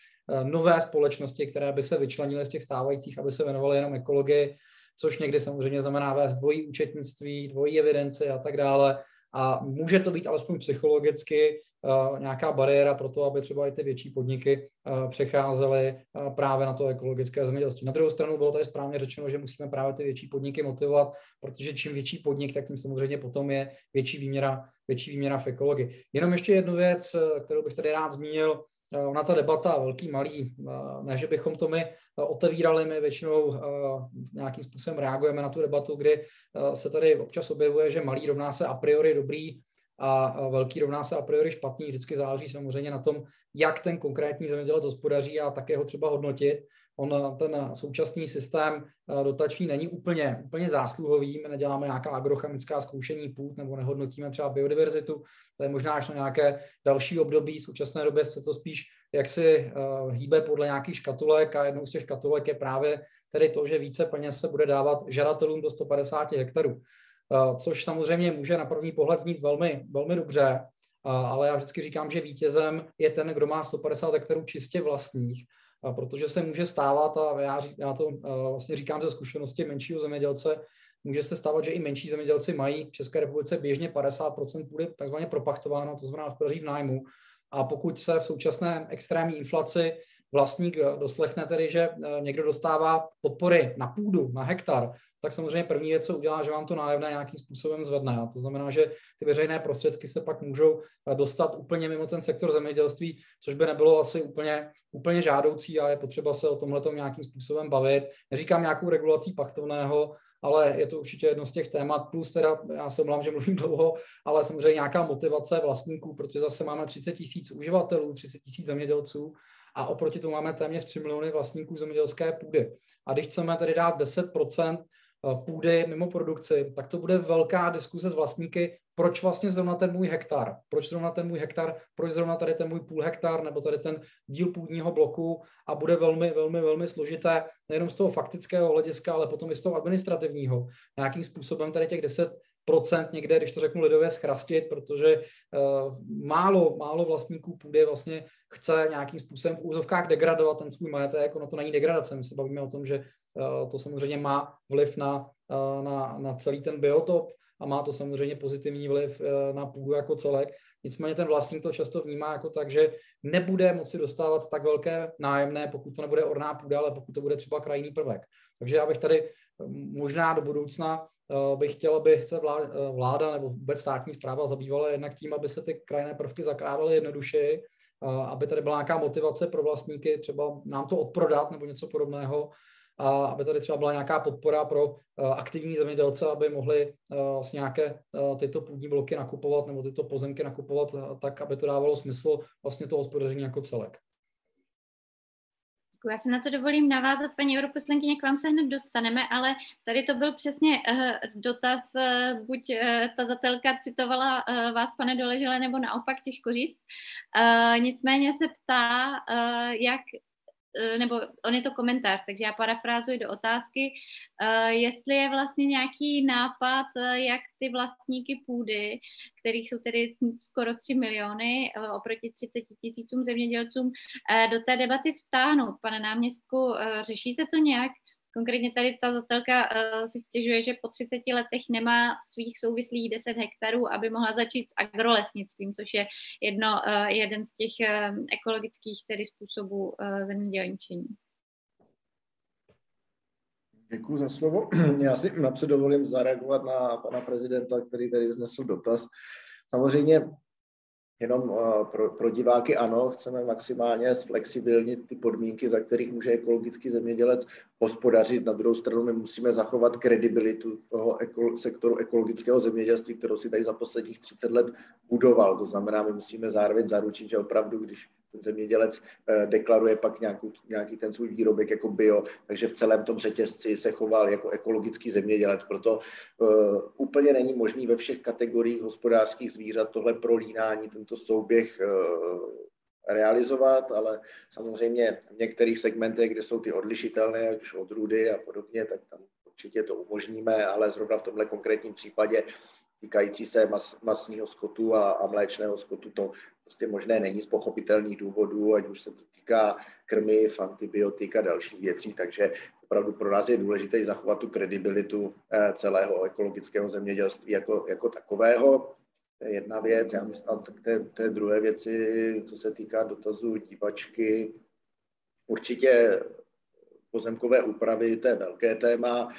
nové společnosti, které by se vyčlenily z těch stávajících, aby se věnovaly jenom ekologii, což někdy samozřejmě znamená vést dvojí účetnictví, dvojí evidenci a tak dále. A může to být alespoň psychologicky uh, nějaká bariéra pro to, aby třeba i ty větší podniky uh, přecházely uh, právě na to ekologické zemědělství. Na druhou stranu bylo tady správně řečeno, že musíme právě ty větší podniky motivovat, protože čím větší podnik, tak tím samozřejmě potom je větší výměra, větší výměra v ekologii. Jenom ještě jednu věc, kterou bych tady rád zmínil, Ona ta debata velký, malý, ne, že bychom to my otevírali, my většinou nějakým způsobem reagujeme na tu debatu, kdy se tady občas objevuje, že malý rovná se a priori dobrý a velký rovná se a priori špatný. Vždycky záleží samozřejmě na tom, jak ten konkrétní zemědělec hospodaří a také ho třeba hodnotit. On ten současný systém dotační není úplně, úplně zásluhový, my neděláme nějaká agrochemická zkoušení půd nebo nehodnotíme třeba biodiverzitu, to je možná až na nějaké další období, v současné době se to spíš jak si hýbe podle nějakých škatulek a jednou z těch škatulek je právě tedy to, že více peněz se bude dávat žadatelům do 150 hektarů. Což samozřejmě může na první pohled znít velmi, velmi dobře, ale já vždycky říkám, že vítězem je ten, kdo má 150 hektarů čistě vlastních, protože se může stávat, a já, já to vlastně říkám ze zkušenosti menšího zemědělce, může se stávat, že i menší zemědělci mají v České republice běžně 50% půdy takzvaně propachtováno, to znamená v nájmu. A pokud se v současné extrémní inflaci vlastník doslechne tedy, že eh, někdo dostává podpory na půdu, na hektar, tak samozřejmě první věc, co udělá, že vám to nájemné nějakým způsobem zvedne. A to znamená, že ty veřejné prostředky se pak můžou eh, dostat úplně mimo ten sektor zemědělství, což by nebylo asi úplně, úplně žádoucí a je potřeba se o tomhle nějakým způsobem bavit. Neříkám nějakou regulací pachtovného, ale je to určitě jedno z těch témat, plus teda, já se omlám, že mluvím dlouho, ale samozřejmě nějaká motivace vlastníků, protože zase máme 30 tisíc uživatelů, 30 tisíc zemědělců a oproti tomu máme téměř 3 miliony vlastníků zemědělské půdy. A když chceme tedy dát 10% eh, půdy mimo produkci, tak to bude velká diskuse s vlastníky, proč vlastně zrovna ten můj hektar, proč zrovna ten můj hektar, proč zrovna tady ten můj půl hektar nebo tady ten díl půdního bloku a bude velmi, velmi, velmi složité nejenom z toho faktického hlediska, ale potom i z toho administrativního. Nějakým způsobem tady těch 10 procent někde, když to řeknu lidově, schrastit, protože uh, málo, málo vlastníků půdy vlastně chce nějakým způsobem v úzovkách degradovat ten svůj majetek. Ono to není degradace, my se bavíme o tom, že uh, to samozřejmě má vliv na, uh, na, na celý ten biotop a má to samozřejmě pozitivní vliv na půdu jako celek. Nicméně ten vlastník to často vnímá jako tak, že nebude moci dostávat tak velké nájemné, pokud to nebude orná půda, ale pokud to bude třeba krajinný prvek. Takže já bych tady možná do budoucna Eh, bych chtěl, aby se eh, vláda nebo vůbec státní zpráva zabývala jednak tím, aby se ty krajinné prvky zakládaly jednodušeji, eh, aby tady byla nějaká motivace pro vlastníky, třeba nám to odprodat nebo něco podobného, a aby tady třeba byla nějaká podpora pro aktivní zemědělce, aby mohli vlastně nějaké tyto půdní bloky nakupovat nebo tyto pozemky nakupovat tak, aby to dávalo smysl vlastně toho hospodaření jako celek. Já se na to dovolím navázat, paní europoslankyně, k vám se hned dostaneme, ale tady to byl přesně uh, dotaz, uh, buď uh, ta zatelka citovala vás, pane Doležele, nebo naopak, těžko říct. Nicméně se ptá, jak Eh, nebo on je to komentář, takže já parafrázuji do otázky, uh, jestli je vlastně nějaký nápad, uh, jak ty vlastníky půdy, kterých jsou tedy skoro 3 miliony oproti 30 tisícům zemědělcům, do té debaty vtáhnout. Pane náměstku, řeší se to nějak? Konkrétně tady ta zatelka uh, si stěžuje, že po 30 letech nemá svých souvislých 10 hektarů, aby mohla začít s agrolesnictvím, což je jedno, uh, jeden z těch uh, ekologických tedy způsobů uh, zemědělničení. Děkuji za slovo. Já si napřed dovolím zareagovat na pana prezidenta, který tady vznesl dotaz. Samozřejmě Jenom eh, pro, pro diváky ano, chceme maximálně zflexibilnit ty podmínky, za kterých může ekologický zemědělec hospodařit. Na druhou stranu my musíme zachovat kredibilitu toho eko, sektoru ekologického zemědělství, kterou si tady za posledních 30 let budoval. To znamená, my musíme zároveň zaručit, že opravdu, když ten zemědělec eh, deklaruje pak nějakou, nějaký ten svůj výrobek jako bio, takže v celém tom řetězci se choval jako ekologický zemědělec. Proto uh, úplně není možný ve všech kategoriích hospodářských zvířat tohle prolínání, tento souběh uh, realizovat, ale samozřejmě v některých segmentech, kde jsou ty odlišitelné, ať už odrůdy a podobně, tak tam určitě to umožníme, ale zrovna v tomhle konkrétním případě týkající se mas, masního skotu a, a mléčného skotu, to prostě možné není z pochopitelných důvodů, ať už se to týká krmiv, antibiotik a dalších věcí, takže opravdu pro nás je důležité zachovat tu kredibilitu eh, celého ekologického zemědělství jako, jako takového. To je jedna věc. Já myslím, a k té, té druhé věci, co se týká dotazu divačky, určitě pozemkové úpravy, to je velké téma,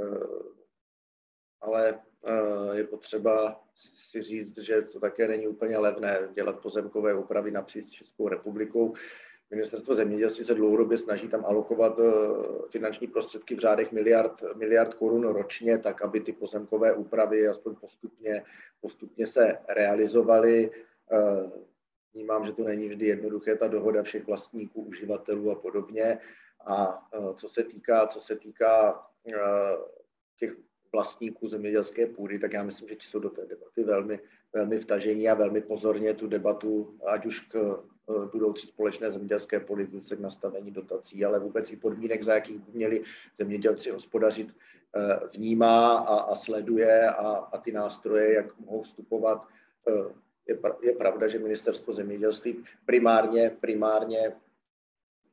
eh, ale je potřeba si říct, že to také není úplně levné dělat pozemkové úpravy napříč Českou republikou. Ministerstvo zemědělství se dlouhodobě snaží tam alokovat eh, finanční prostředky v řádech miliard, miliard korun ročně, tak aby ty pozemkové úpravy aspoň postupně, postupně se realizovaly. Eh, vnímám, že to není vždy jednoduché, ta dohoda všech vlastníků, uživatelů a podobně A co se týká, co se týká těch vlastníků zemědělské půdy, tak já myslím, že ti jsou do té debaty velmi, velmi vtažení a velmi pozorně tu debatu, ať už k eh, budoucí společné zemědělské politice, k nastavení dotací, ale vůbec i podmínek, za jakých by měli zemědělci hospodařit, eh, vnímá a, a sleduje a, a ty nástroje, jak mohou vstupovat. Eh, je, je pravda, že ministerstvo zemědělství primárně, primárně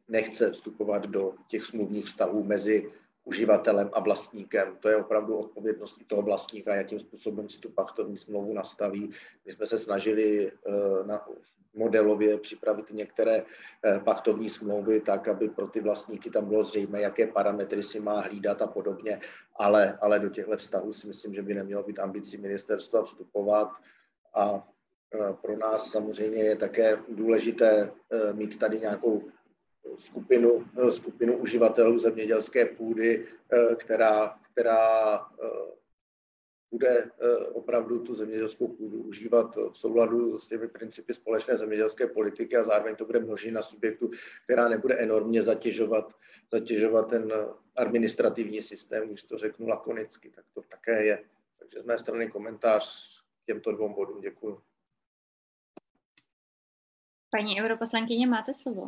nechce vstupovat do těch smluvních vztahů mezi uživatelem a vlastníkem. To je opravdu odpovědnost toho vlastníka, jakým způsobem si tu pachtovní smlouvu nastaví. My jsme se snažili eh, na modelově připravit některé eh, pachtovní smlouvy tak, aby pro ty vlastníky tam bylo zřejmé, jaké parametry si má hlídat a podobně, ale, ale do těchto vztahů si myslím, že by nemělo být ambicí ministerstva vstupovat a eh, pro nás samozřejmě je také důležité mít tady nějakou skupinu, eh, skupinu uživatelů zemědělské půdy, eh, která, která eh, bude opravdu tu zemědělskou půdu užívat v souladu s těmi principy společné zemědělské politiky a zároveň to bude množina subjektů, která nebude enormně zatěžovat, zatěžovat ten administrativní systém, když to řeknu lakonicky, tak to také je. Takže z mé strany komentář k těmto dvou bodům. Děkuji. Paní europoslankyně, máte slovo?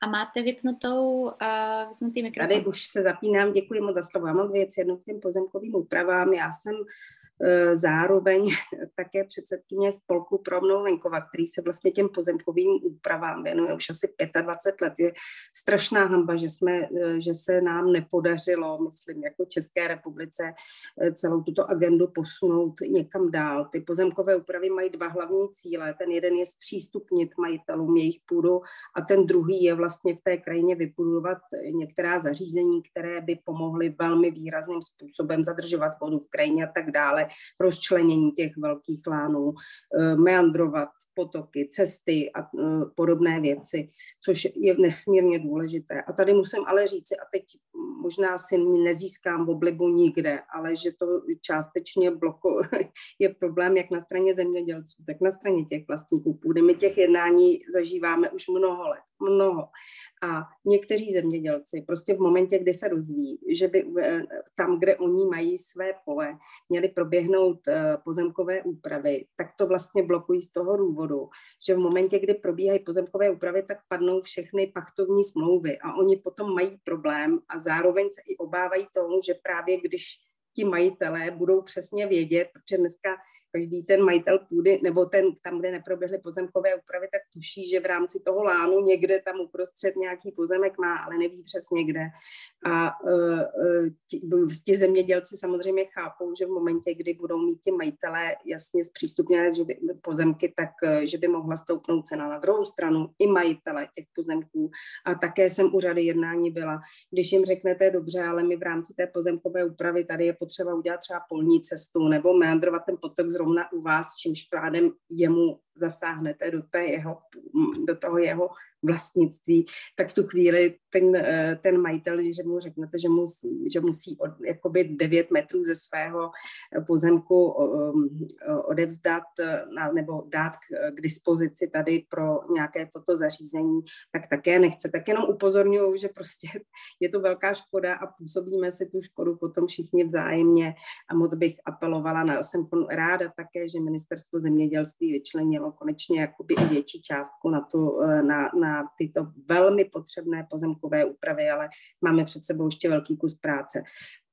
A máte vypnutou, uh, vypnutý mikrofon. Tady už se zapínám, děkuji moc za slovo. Já mám věc jednu k těm pozemkovým úpravám. Já jsem E, zároveň také předsedkyně spolku pro mnou venkova, který se vlastně těm pozemkovým úpravám věnuje už asi 25 let. Je strašná hamba, že, jsme, e, že se nám nepodařilo, myslím, jako České republice e, celou tuto agendu posunout někam dál. Ty pozemkové úpravy mají dva hlavní cíle. Ten jeden je zpřístupnit majitelům jejich půdu a ten druhý je vlastně v té krajině vybudovat některá zařízení, které by pomohly velmi výrazným způsobem zadržovat vodu v krajině a tak dále rozčlenění těch velkých lánů, eh, meandrovat potoky, cesty a eh, podobné věci, což je nesmírně důležité. A tady musím ale říci, a teď možná si nezískám v oblibu nikde, ale že to částečně bloko, je problém jak na straně zemědělců, tak na straně těch vlastníků půdy. My těch jednání zažíváme už mnoho let, mnoho. A někteří zemědělci prostě v momentě, kdy se dozví, že by eh, tam, kde oni mají své pole, měli proběhnout eh, pozemkové úpravy, tak to vlastně blokují z toho důvodu, že v momentě, kdy probíhají pozemkové úpravy, tak padnou všechny pachtovní smlouvy a oni potom mají problém a zároveň se i obávají toho, že právě když ti majitelé budou přesně vědět, protože dneska každý ten majitel půdy, nebo ten tam, kde neproběhly pozemkové úpravy, tak tuší, že v rámci toho lánu někde tam uprostřed nějaký pozemek má, ale neví přesně kde. A uh, ti, ti zemědělci samozřejmě chápou, že v momentě, kdy budou mít ti majitelé jasně zpřístupněné že by, pozemky, tak že by mohla stoupnout cena. Na druhou stranu i majitele těch pozemků. A také jsem u řady jednání byla, když jim řeknete, dobře, ale my v rámci té pozemkové úpravy tady je potřeba udělat třeba polní cestu nebo meandrovat ten potok z zrovna u vás, čímž pádem jemu zasáhnete do, té jeho, do toho jeho vlastnictví, tak v tu chvíli ten, eh, ten majitel, že mu řeknete, že musí, že musí od, jakoby 9 metrů ze svého pozemku um, odevzdat eh, nebo dát k, dispozici tady pro nějaké toto zařízení, tak také nechce. Tak jenom upozorňuji, že prostě je to velká škoda a působíme si tu škodu potom všichni vzájemně a moc bych apelovala na, jsem ráda také, že ministerstvo zemědělství vyčlenilo konečně jakoby i větší částku na, tu, eh, na, na tyto velmi potřebné pozemkové úpravy, ale máme před sebou ještě velký kus práce.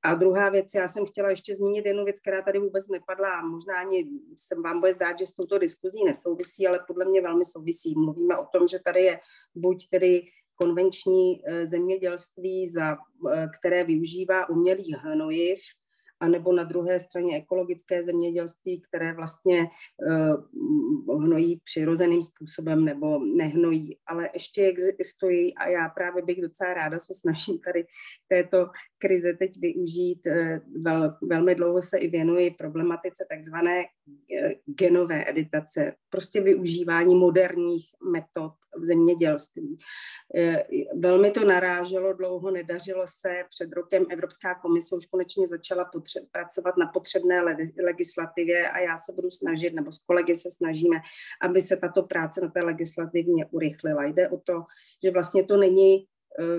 A druhá věc, já jsem chtěla ještě zmínit jednu věc, která tady vůbec nepadla a možná ani se vám bude zdát, že s touto diskuzí nesouvisí, ale podle mě velmi souvisí. Mluvíme o tom, že tady je buď tedy konvenční eh, zemědělství, za, eh, které využívá umělý hnojiv, anebo na druhé straně ekologické zemědělství, které vlastně uh, hnojí přirozeným způsobem nebo nehnojí, ale ještě existují a já právě bych docela ráda se snažím tady této krize teď využít. Uh, vel, velmi dlouho se i věnuji problematice takzvané genové editace, prostě využívání moderních metod v zemědělství. Velmi to naráželo, dlouho nedařilo se. Před rokem Evropská komise už konečně začala potře- pracovat na potřebné legislativě a já se budu snažit, nebo s kolegy se snažíme, aby se tato práce na té legislativně urychlila. Jde o to, že vlastně to není Eh,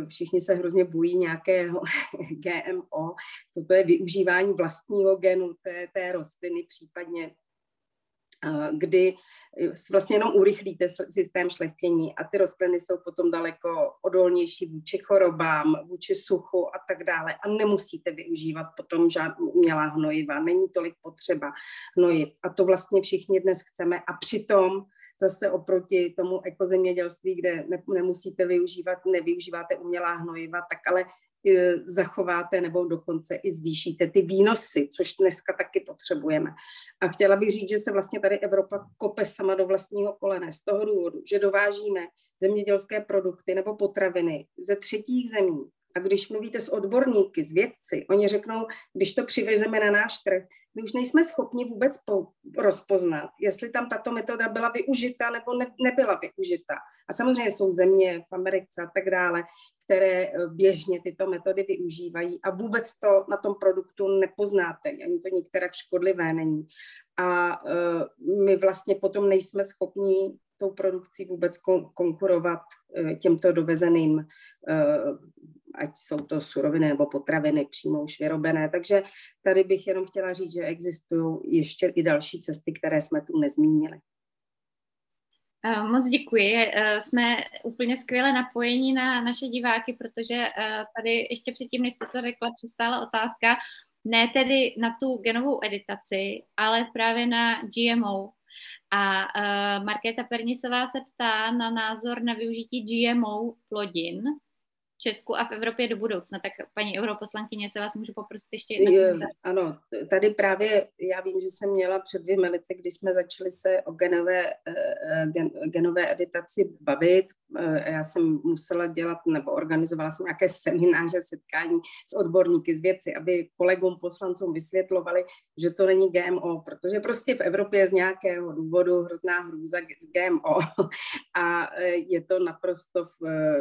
všichni se hrozně bojí nějakého GMO. Toto je využívání vlastního genu té, té rostliny, případně eh, kdy vlastně jenom urychlíte systém šlechtění a ty rostliny jsou potom daleko odolnější vůči chorobám, vůči suchu a tak dále. A nemusíte využívat potom žádnou umělá hnojiva, není tolik potřeba hnojit. A to vlastně všichni dnes chceme. A přitom zase oproti tomu ekozemědělství, kde ne, nemusíte využívat, nevyužíváte umělá hnojiva, tak ale e, zachováte nebo dokonce i zvýšíte ty výnosy, což dneska taky potřebujeme. A chtěla bych říct, že se vlastně tady Evropa kope sama do vlastního kolene z toho důvodu, že dovážíme zemědělské produkty nebo potraviny ze třetích zemí, a když mluvíte s odborníky, s vědci, oni řeknou, když to přivezeme na náš trh, my už nejsme schopni vůbec po, rozpoznat, jestli tam tato metoda byla využita nebo ne, nebyla využita. A samozřejmě jsou země v Americe a tak dále, které eh, běžně tyto metody využívají a vůbec to na tom produktu nepoznáte, ani to některá škodlivé není. A uh, my vlastně potom nejsme schopni tou produkcí vůbec kon- konkurovat uh, těmto dovezeným uh, ať jsou to suroviny nebo potraviny přímo už vyrobené. Takže tady bych jenom chtěla říct, že existují ještě i další cesty, které jsme tu nezmínili. Eh, moc děkuji. Eh, jsme úplně skvěle napojení na naše diváky, protože eh, tady ještě předtím, než jste to řekla, přistála otázka, ne tedy na tu genovou editaci, ale právě na GMO. A Markéta Pernisová se ptá na názor na využití GMO plodin Česku a v Evropě do budoucna. Tak paní europoslankyně, se vás můžu poprosit ještě jedna. Ano, tady právě já vím, že jsem měla před dvěmi lety, když jsme začali se o genové, eh, gen, genové editaci bavit. Eh, já jsem musela dělat nebo organizovala jsem nějaké semináře, setkání s odborníky z věci, aby kolegům poslancům vysvětlovali, že to není GMO, protože prostě v Evropě z nějakého důvodu hrozná hrůza z GMO a eh, je to naprosto,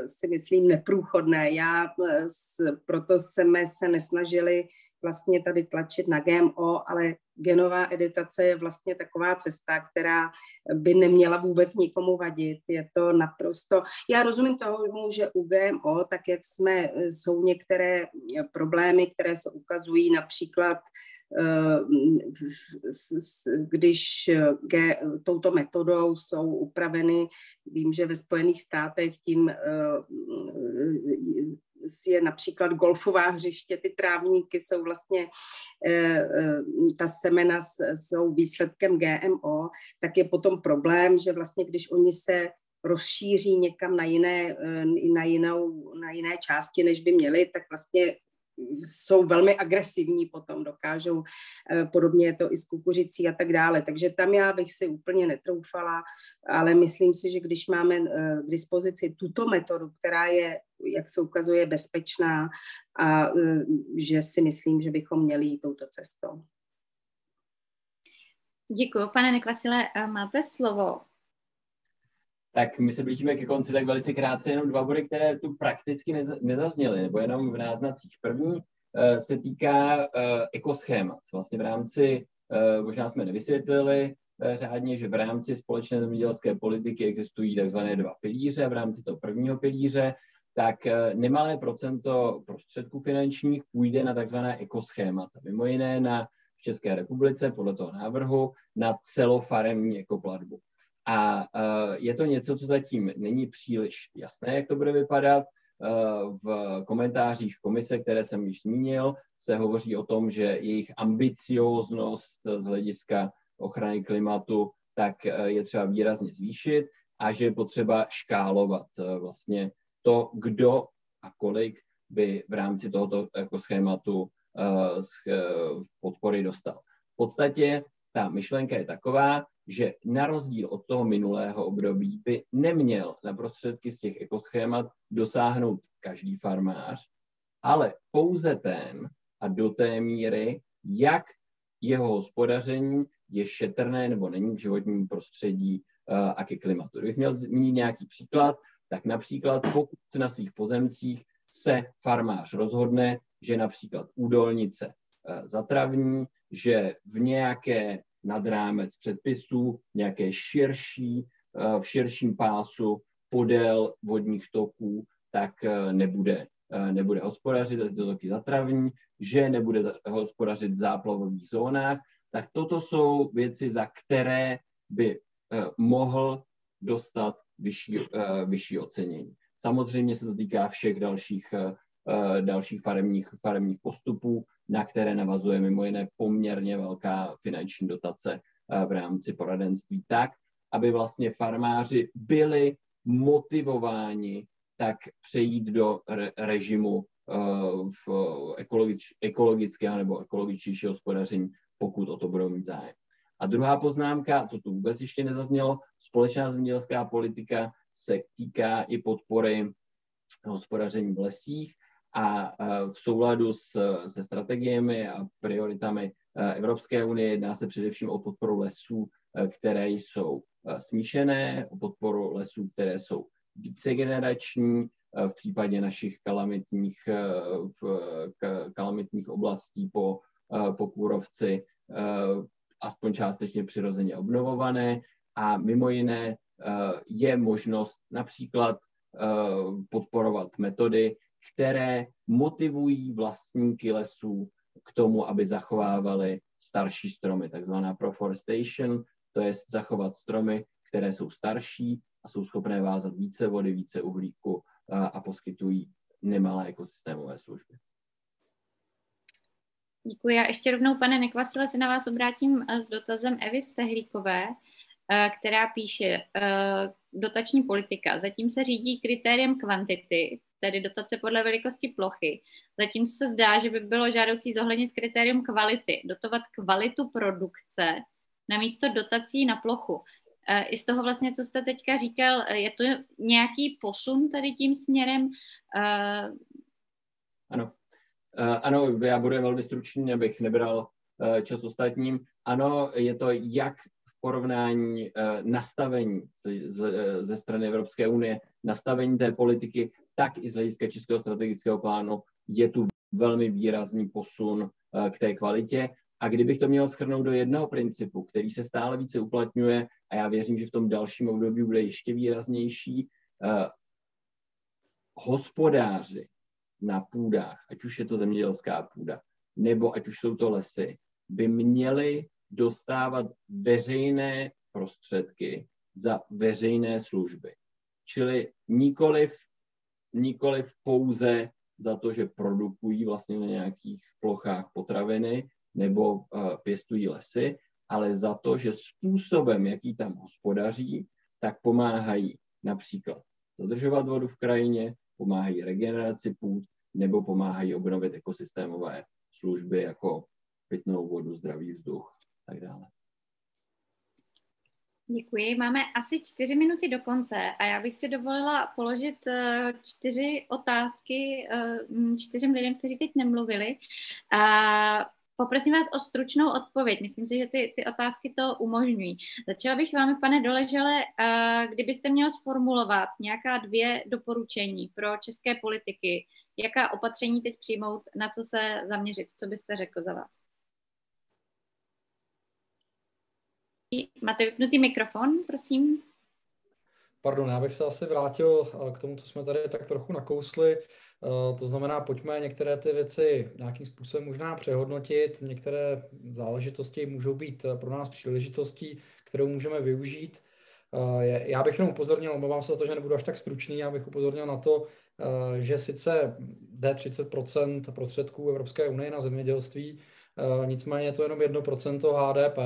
si myslím, neprůchodné nevhodné. Já eh, proto jsme se nesnažili vlastně tady tlačit na GMO, ale genová editace je vlastně taková cesta, která by neměla vůbec nikomu vadit. Je to naprosto... Já rozumím toho, že u GMO, tak jak jsme, jsou některé problémy, které se ukazují například eh, když touto metodou jsou upraveny, vím, že ve Spojených státech tím eh, je například golfová hřiště, ty trávníky jsou vlastně, eh, eh, ta semena jsou výsledkem GMO, tak je potom problém, že vlastně když oni se rozšíří někam na jiné, eh, na, jinou, na jiné části, než by měli, tak vlastně jsou velmi agresivní potom, dokážou, eh, podobně je to i s kukuřicí a tak dále. Takže tam já bych si úplně netroufala, ale myslím si, že když máme eh, k dispozici tuto metodu, která je, jak se ukazuje, bezpečná a eh, že si myslím, že bychom měli jít touto cestou. Děkuji, pane Neklasile. Máte slovo. Tak my se blížíme ke konci, tak velice krátce jenom dva body, které tu prakticky nezazněly, nebo jenom v náznacích. První uh, se týká uh, ekoschémat. Vlastně v rámci, uh, možná jsme nevysvětlili řádně, že v rámci společné zemědělské politiky existují takzvané dva pilíře. V rámci toho prvního pilíře tak nemalé procento prostředků finančních půjde na takzvané ekoschémata. Mimo jiné na v České republice podle toho návrhu na celofaremní ekoplatbu. A uh, je to něco, co zatím není příliš jasné, jak to bude vypadat. Uh, v komentářích komise, které jsem již zmínil, se hovoří o tom, že jejich ambicióznost z hlediska ochrany klimatu tak uh, je třeba výrazně zvýšit a že je potřeba škálovat vlastně to, kdo a kolik by v rámci tohoto jako schématu podpory dostal. V podstatě ta myšlenka je taková, že na rozdíl od toho minulého období by neměl na prostředky z těch ekoschémat dosáhnout každý farmář, ale pouze ten a do té míry, jak jeho hospodaření je šetrné nebo není v životním prostředí a ke klimatu. Kdybych měl zmínit nějaký příklad, tak například pokud na svých pozemcích se farmář rozhodne, že například údolnice zatravní, že v nějaké nad rámec předpisů, nějaké širší, v širším pásu podél vodních toků, tak nebude, nebude hospodařit, tyto toky zatravní, že nebude hospodařit v záplavových zónách, tak toto jsou věci, za které by eh, mohl dostat vyšší, eh, vyšší ocenění. Samozřejmě se to týká všech dalších, eh, dalších faremních, faremních postupů, na které navazuje mimo jiné poměrně velká finanční dotace v rámci poradenství tak, aby vlastně farmáři byli motivováni tak přejít do re- režimu v ekologič, ekologického nebo ekologičtějšího hospodaření, pokud o to budou mít zájem. A druhá poznámka, to tu vůbec ještě nezaznělo, společná zemědělská politika se týká i podpory hospodaření v lesích a v souladu s, se strategiemi a prioritami Evropské unie jedná se především o podporu lesů, které jsou smíšené, o podporu lesů, které jsou vícegenerační, v případě našich kalamitních, v kalamitních oblastí po, po kůrovci aspoň částečně přirozeně obnovované. A mimo jiné je možnost například podporovat metody, které motivují vlastníky lesů k tomu, aby zachovávali starší stromy, takzvaná proforestation, to je zachovat stromy, které jsou starší a jsou schopné vázat více vody, více uhlíku a, a poskytují nemalé ekosystémové služby. Děkuji. Já ještě rovnou, pane Nekvasile, se na vás obrátím s dotazem Evy Stehlíkové, která píše dotační politika. Zatím se řídí kritériem kvantity, tedy dotace podle velikosti plochy. Zatím se zdá, že by bylo žádoucí zohlednit kritérium kvality, dotovat kvalitu produkce na místo dotací na plochu. Eh, I z toho vlastně, co jste teďka říkal, eh, je to nějaký posun tady tím směrem? Eh, ano. Ano, já budu velmi stručný, abych nebral čas ostatním. Ano, je to jak v porovnání nastavení ze strany Evropské unie, nastavení té politiky, tak i z hlediska Českého strategického plánu je tu velmi výrazný posun k té kvalitě. A kdybych to měl schrnout do jednoho principu, který se stále více uplatňuje, a já věřím, že v tom dalším období bude ještě výraznější, uh, hospodáři na půdách, ať už je to zemědělská půda, nebo ať už jsou to lesy, by měli dostávat veřejné prostředky za veřejné služby. Čili nikoliv, nikoliv pouze za to, že produkují vlastně na nějakých plochách potraviny, nebo uh, pěstují lesy, ale za to, že způsobem, jaký tam hospodaří, tak pomáhají například zadržovat vodu v krajině, pomáhají regeneraci půd nebo pomáhají obnovit ekosystémové služby jako pitnou vodu, zdravý vzduch a tak dále. Děkuji. Máme asi čtyři minuty do konce a já bych si dovolila položit eh, čtyři otázky eh, čtyřem lidem, kteří teď nemluvili. Poprosím vás o stručnou odpověď. Myslím si, že ty, ty otázky to umožňují. Začala bych vám, pane Doležele, kdybyste měl sformulovat nějaká dvě doporučení pro české politiky, jaká opatření teď přijmout, na co se zaměřit, co byste řekl za vás? Máte vypnutý mikrofon, prosím. Pardon, já bych se asi vrátil k tomu, co jsme tady tak trochu nakousli. Eh, to znamená, pojďme některé ty věci nějakým způsobem možná přehodnotit. Některé záležitosti můžou být eh, pro nás příležitostí, kterou můžeme využít. Eh, já bych jenom upozornil, omlouvám se za to, že nebudu až tak stručný, já bych upozornil na to, že sice jde 30% prostředků Evropské unie na zemědělství, nicméně je to jenom 1% HDP.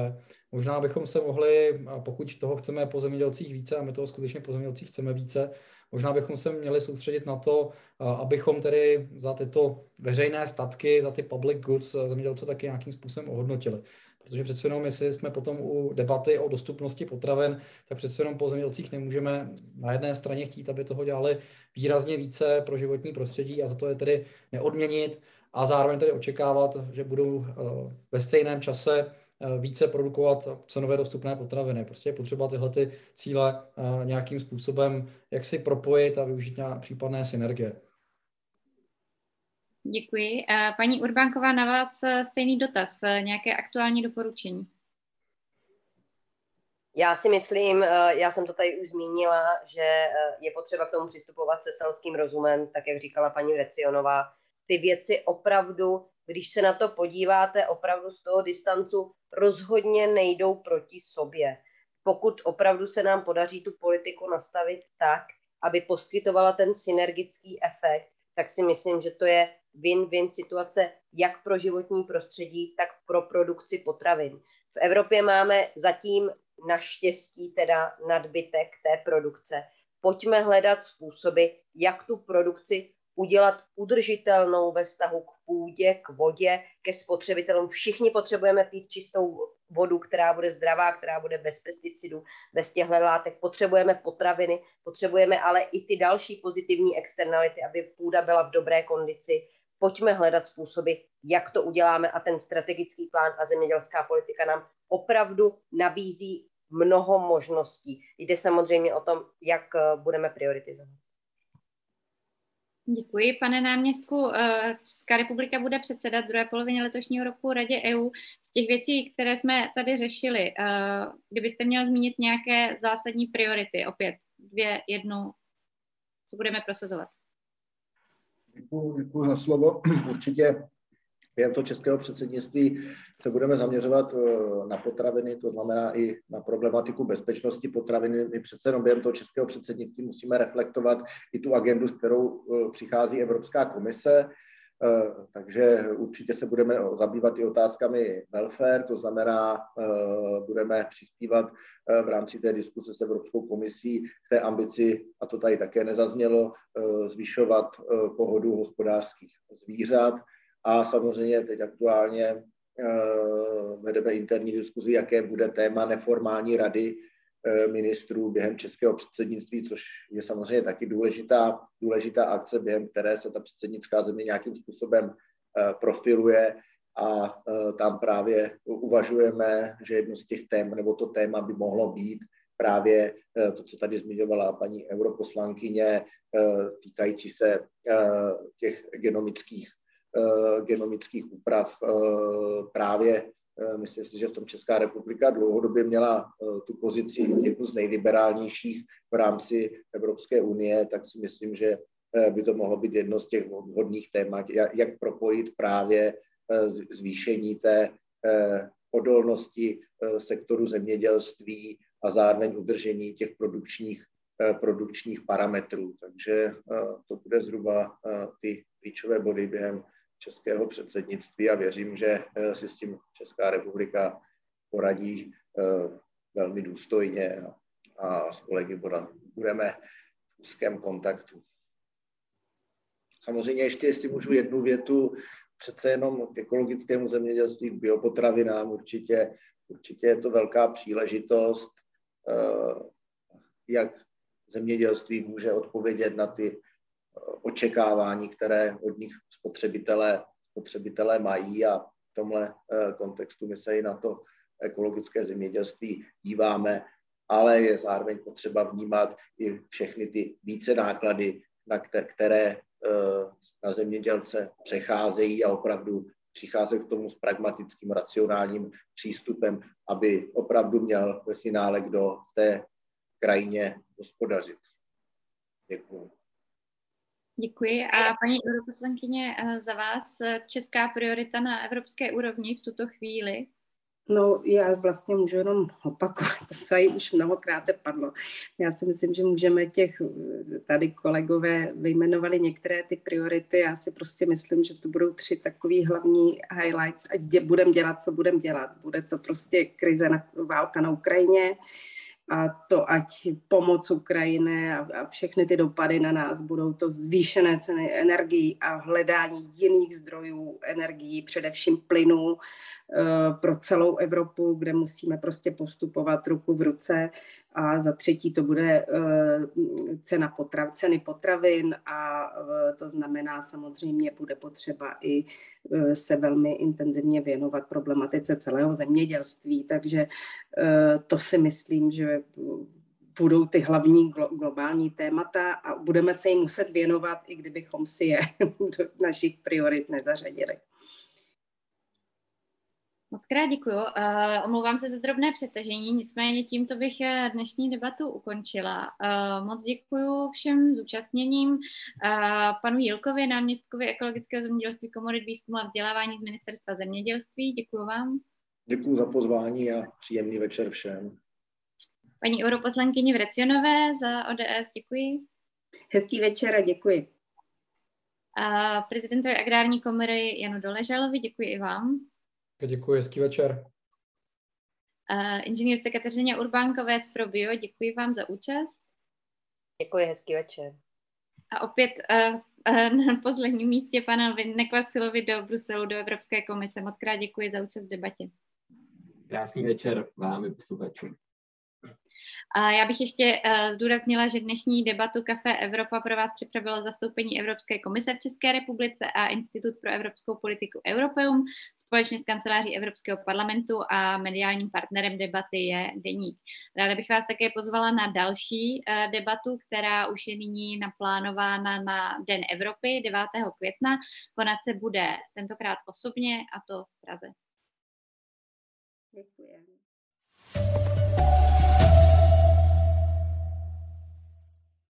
Možná bychom se mohli, pokud toho chceme po zemědělcích více, a my toho skutečně po zemědělcích chceme více, Možná bychom se měli soustředit na to, abychom tedy za tyto veřejné statky, za ty public goods zemědělce taky nějakým způsobem ohodnotili. Protože přece jenom, jestli jsme potom u debaty o dostupnosti potravin, tak přece jenom po zemědělcích nemůžeme na jedné straně chtít, aby toho dělali výrazně více pro životní prostředí a za to je tedy neodměnit a zároveň tedy očekávat, že budou ve stejném čase více produkovat cenově dostupné potraviny. Prostě je potřeba tyhle ty cíle nějakým způsobem jak si propojit a využít nějaké případné synergie. Děkuji. Paní Urbánková, na vás stejný dotaz. Nějaké aktuální doporučení? Já si myslím, eh, já jsem to tady už zmínila, že eh, je potřeba k tomu přistupovat se selským rozumem, tak jak říkala paní Recionová. Ty věci opravdu, když se na to podíváte opravdu z toho distancu, rozhodně nejdou proti sobě. Pokud opravdu se nám podaří tu politiku nastavit tak, aby poskytovala ten synergický efekt, tak si myslím, že to je win-win situace jak pro životní prostředí, tak pro produkci potravin. V Evropě máme zatím naštěstí teda nadbytek té produkce. Pojďme hledat způsoby, jak tu produkci udělat udržitelnou ve vztahu k půdě, k vodě, ke spotřebitelům. Všichni potřebujeme pít čistou vodu, která bude zdravá, která bude bez pesticidů, bez těchto látek. Potřebujeme potraviny, potřebujeme ale i ty další pozitivní externality, aby půda byla v dobré kondici. Pojďme hledat způsoby, jak to uděláme a ten strategický plán a zemědělská politika nám opravdu nabízí mnoho možností. Jde samozřejmě o tom, jak eh, budeme prioritizovat. Děkuji, pane náměstku. Eh, Česká republika bude předsedat druhé polovině letošního roku Radě EU. Z těch věcí, které jsme tady řešili, eh, kdybyste měl zmínit nějaké zásadní priority, opět dvě, jednu, co budeme prosazovat? Děkuji, děkuji za slovo. Určitě během toho českého předsednictví se budeme zaměřovat eh, na potraviny, to znamená i na problematiku bezpečnosti potraviny. My přece jenom během toho českého předsednictví musíme reflektovat i tu agendu, s kterou eh, přichází Evropská komise, eh, takže určitě se budeme zabývat i otázkami welfare, to znamená, budeme přispívat v rámci té diskuse s Evropskou komisí k té ambici, a to tady také nezaznělo, zvyšovat pohodu hospodářských zvířat, a samozřejmě teď aktuálně eh, vedeme interní diskuzi, jaké bude téma neformální rady eh, ministrů během českého předsednictví, což je samozřejmě taky důležitá, důležitá akce, během které se ta předsednická země nějakým způsobem eh, profiluje. A tam právě uvažujeme, že jedno z těch tém, nebo to téma by mohlo být právě to, co tady zmiňovala paní europoslankyně, týkající se těch genomických genomických úprav eh, právě eh, myslím si, že v tom Česká republika dlouhodobě měla tu pozici jednu z nejliberálnějších v rámci Evropské unie, tak si myslím, že by to mohlo být jedno z těch vhodných témat, jak propojit právě zvýšení té odolnosti sektoru zemědělství a zároveň udržení těch produkčních, produkčních parametrů. Takže to bude zhruba ty klíčové body během českého předsednictví a věřím, že eh, si s tím Česká republika poradí eh, velmi důstojně a s kolegy budeme v úzkém kontaktu. Samozřejmě ještě, jestli můžu jednu větu, přece jenom k ekologickému zemědělství, k biopotravinám určitě, určitě je to velká příležitost, eh, jak zemědělství může odpovědět na ty očekávání, které od nich spotřebitelé, spotřebitelé mají a v tomhle eh, kontextu my se i na to ekologické zemědělství díváme, ale je zároveň potřeba vnímat i všechny ty více náklady, na které eh, na zemědělce přecházejí a opravdu přicházet k tomu s pragmatickým, racionálním přístupem, aby opravdu měl ve finále kdo v té krajině hospodařit. Děkuji. Děkuji. A paní europoslankyně, eh, za vás eh, česká priorita na evropské úrovni v tuto chvíli? No, já vlastně můžu jenom opakovat to, co tady už mnohokrát padlo. Já si myslím, že můžeme těch, tady kolegové vyjmenovali některé ty priority. Já si prostě myslím, že to budou tři takové hlavní highlights, ať budeme dělat, co budeme dělat. Bude to prostě krize, na, válka na Ukrajině, a to ať pomoc Ukrajiny a, a všechny ty dopady na nás budou to zvýšené ceny energií a hledání jiných zdrojů energií, především plynu eh, pro celou Evropu, kde musíme prostě postupovat ruku v ruce a za třetí to bude eh, cena potrav, ceny potravin a eh, to znamená samozřejmě bude potřeba i se velmi intenzivně věnovat problematice celého zemědělství, takže to si myslím, že budou ty hlavní globální témata a budeme se jim muset věnovat, i kdybychom si je do našich priorit nezařadili. Moc krát děkuji. Uh, omlouvám se za drobné přetažení, nicméně tímto bych eh, dnešní debatu ukončila. Uh, moc děkuji všem zúčastněním, uh, panu Jilkovi, náměstkovi ekologického zemědělství, komory výzkumu a vzdělávání z Ministerstva zemědělství. Děkuji vám. Děkuji za pozvání a příjemný večer všem. Paní europoslankyni Vrecionové za ODS, děkuji. Hezký večer a děkuji. A prezidentovi agrární komory Janu Doležalovi, děkuji i vám. Děkuji, hezký večer. Uh, inženýrce Kateřině Urbánkové z ProBio, děkuji vám za účast. Děkuji, hezký večer. A opět uh, uh, na posledním místě pana Nekvasilovi do Bruselu, do Evropské komise. Moc krát děkuji za účast v debatě. Krásný večer vám i posluchačům. Já bych ještě uh, zdůraznila, že dnešní debatu Café Evropa pro vás připravilo zastoupení Evropské komise v České republice a Institut pro evropskou politiku Europeum společně s kanceláří Evropského parlamentu a mediálním partnerem debaty je Deník. Ráda bych vás také pozvala na další uh, debatu, která už je nyní naplánována na Den Evropy 9. května. Konat se bude tentokrát osobně a to v Praze. Děkujeme.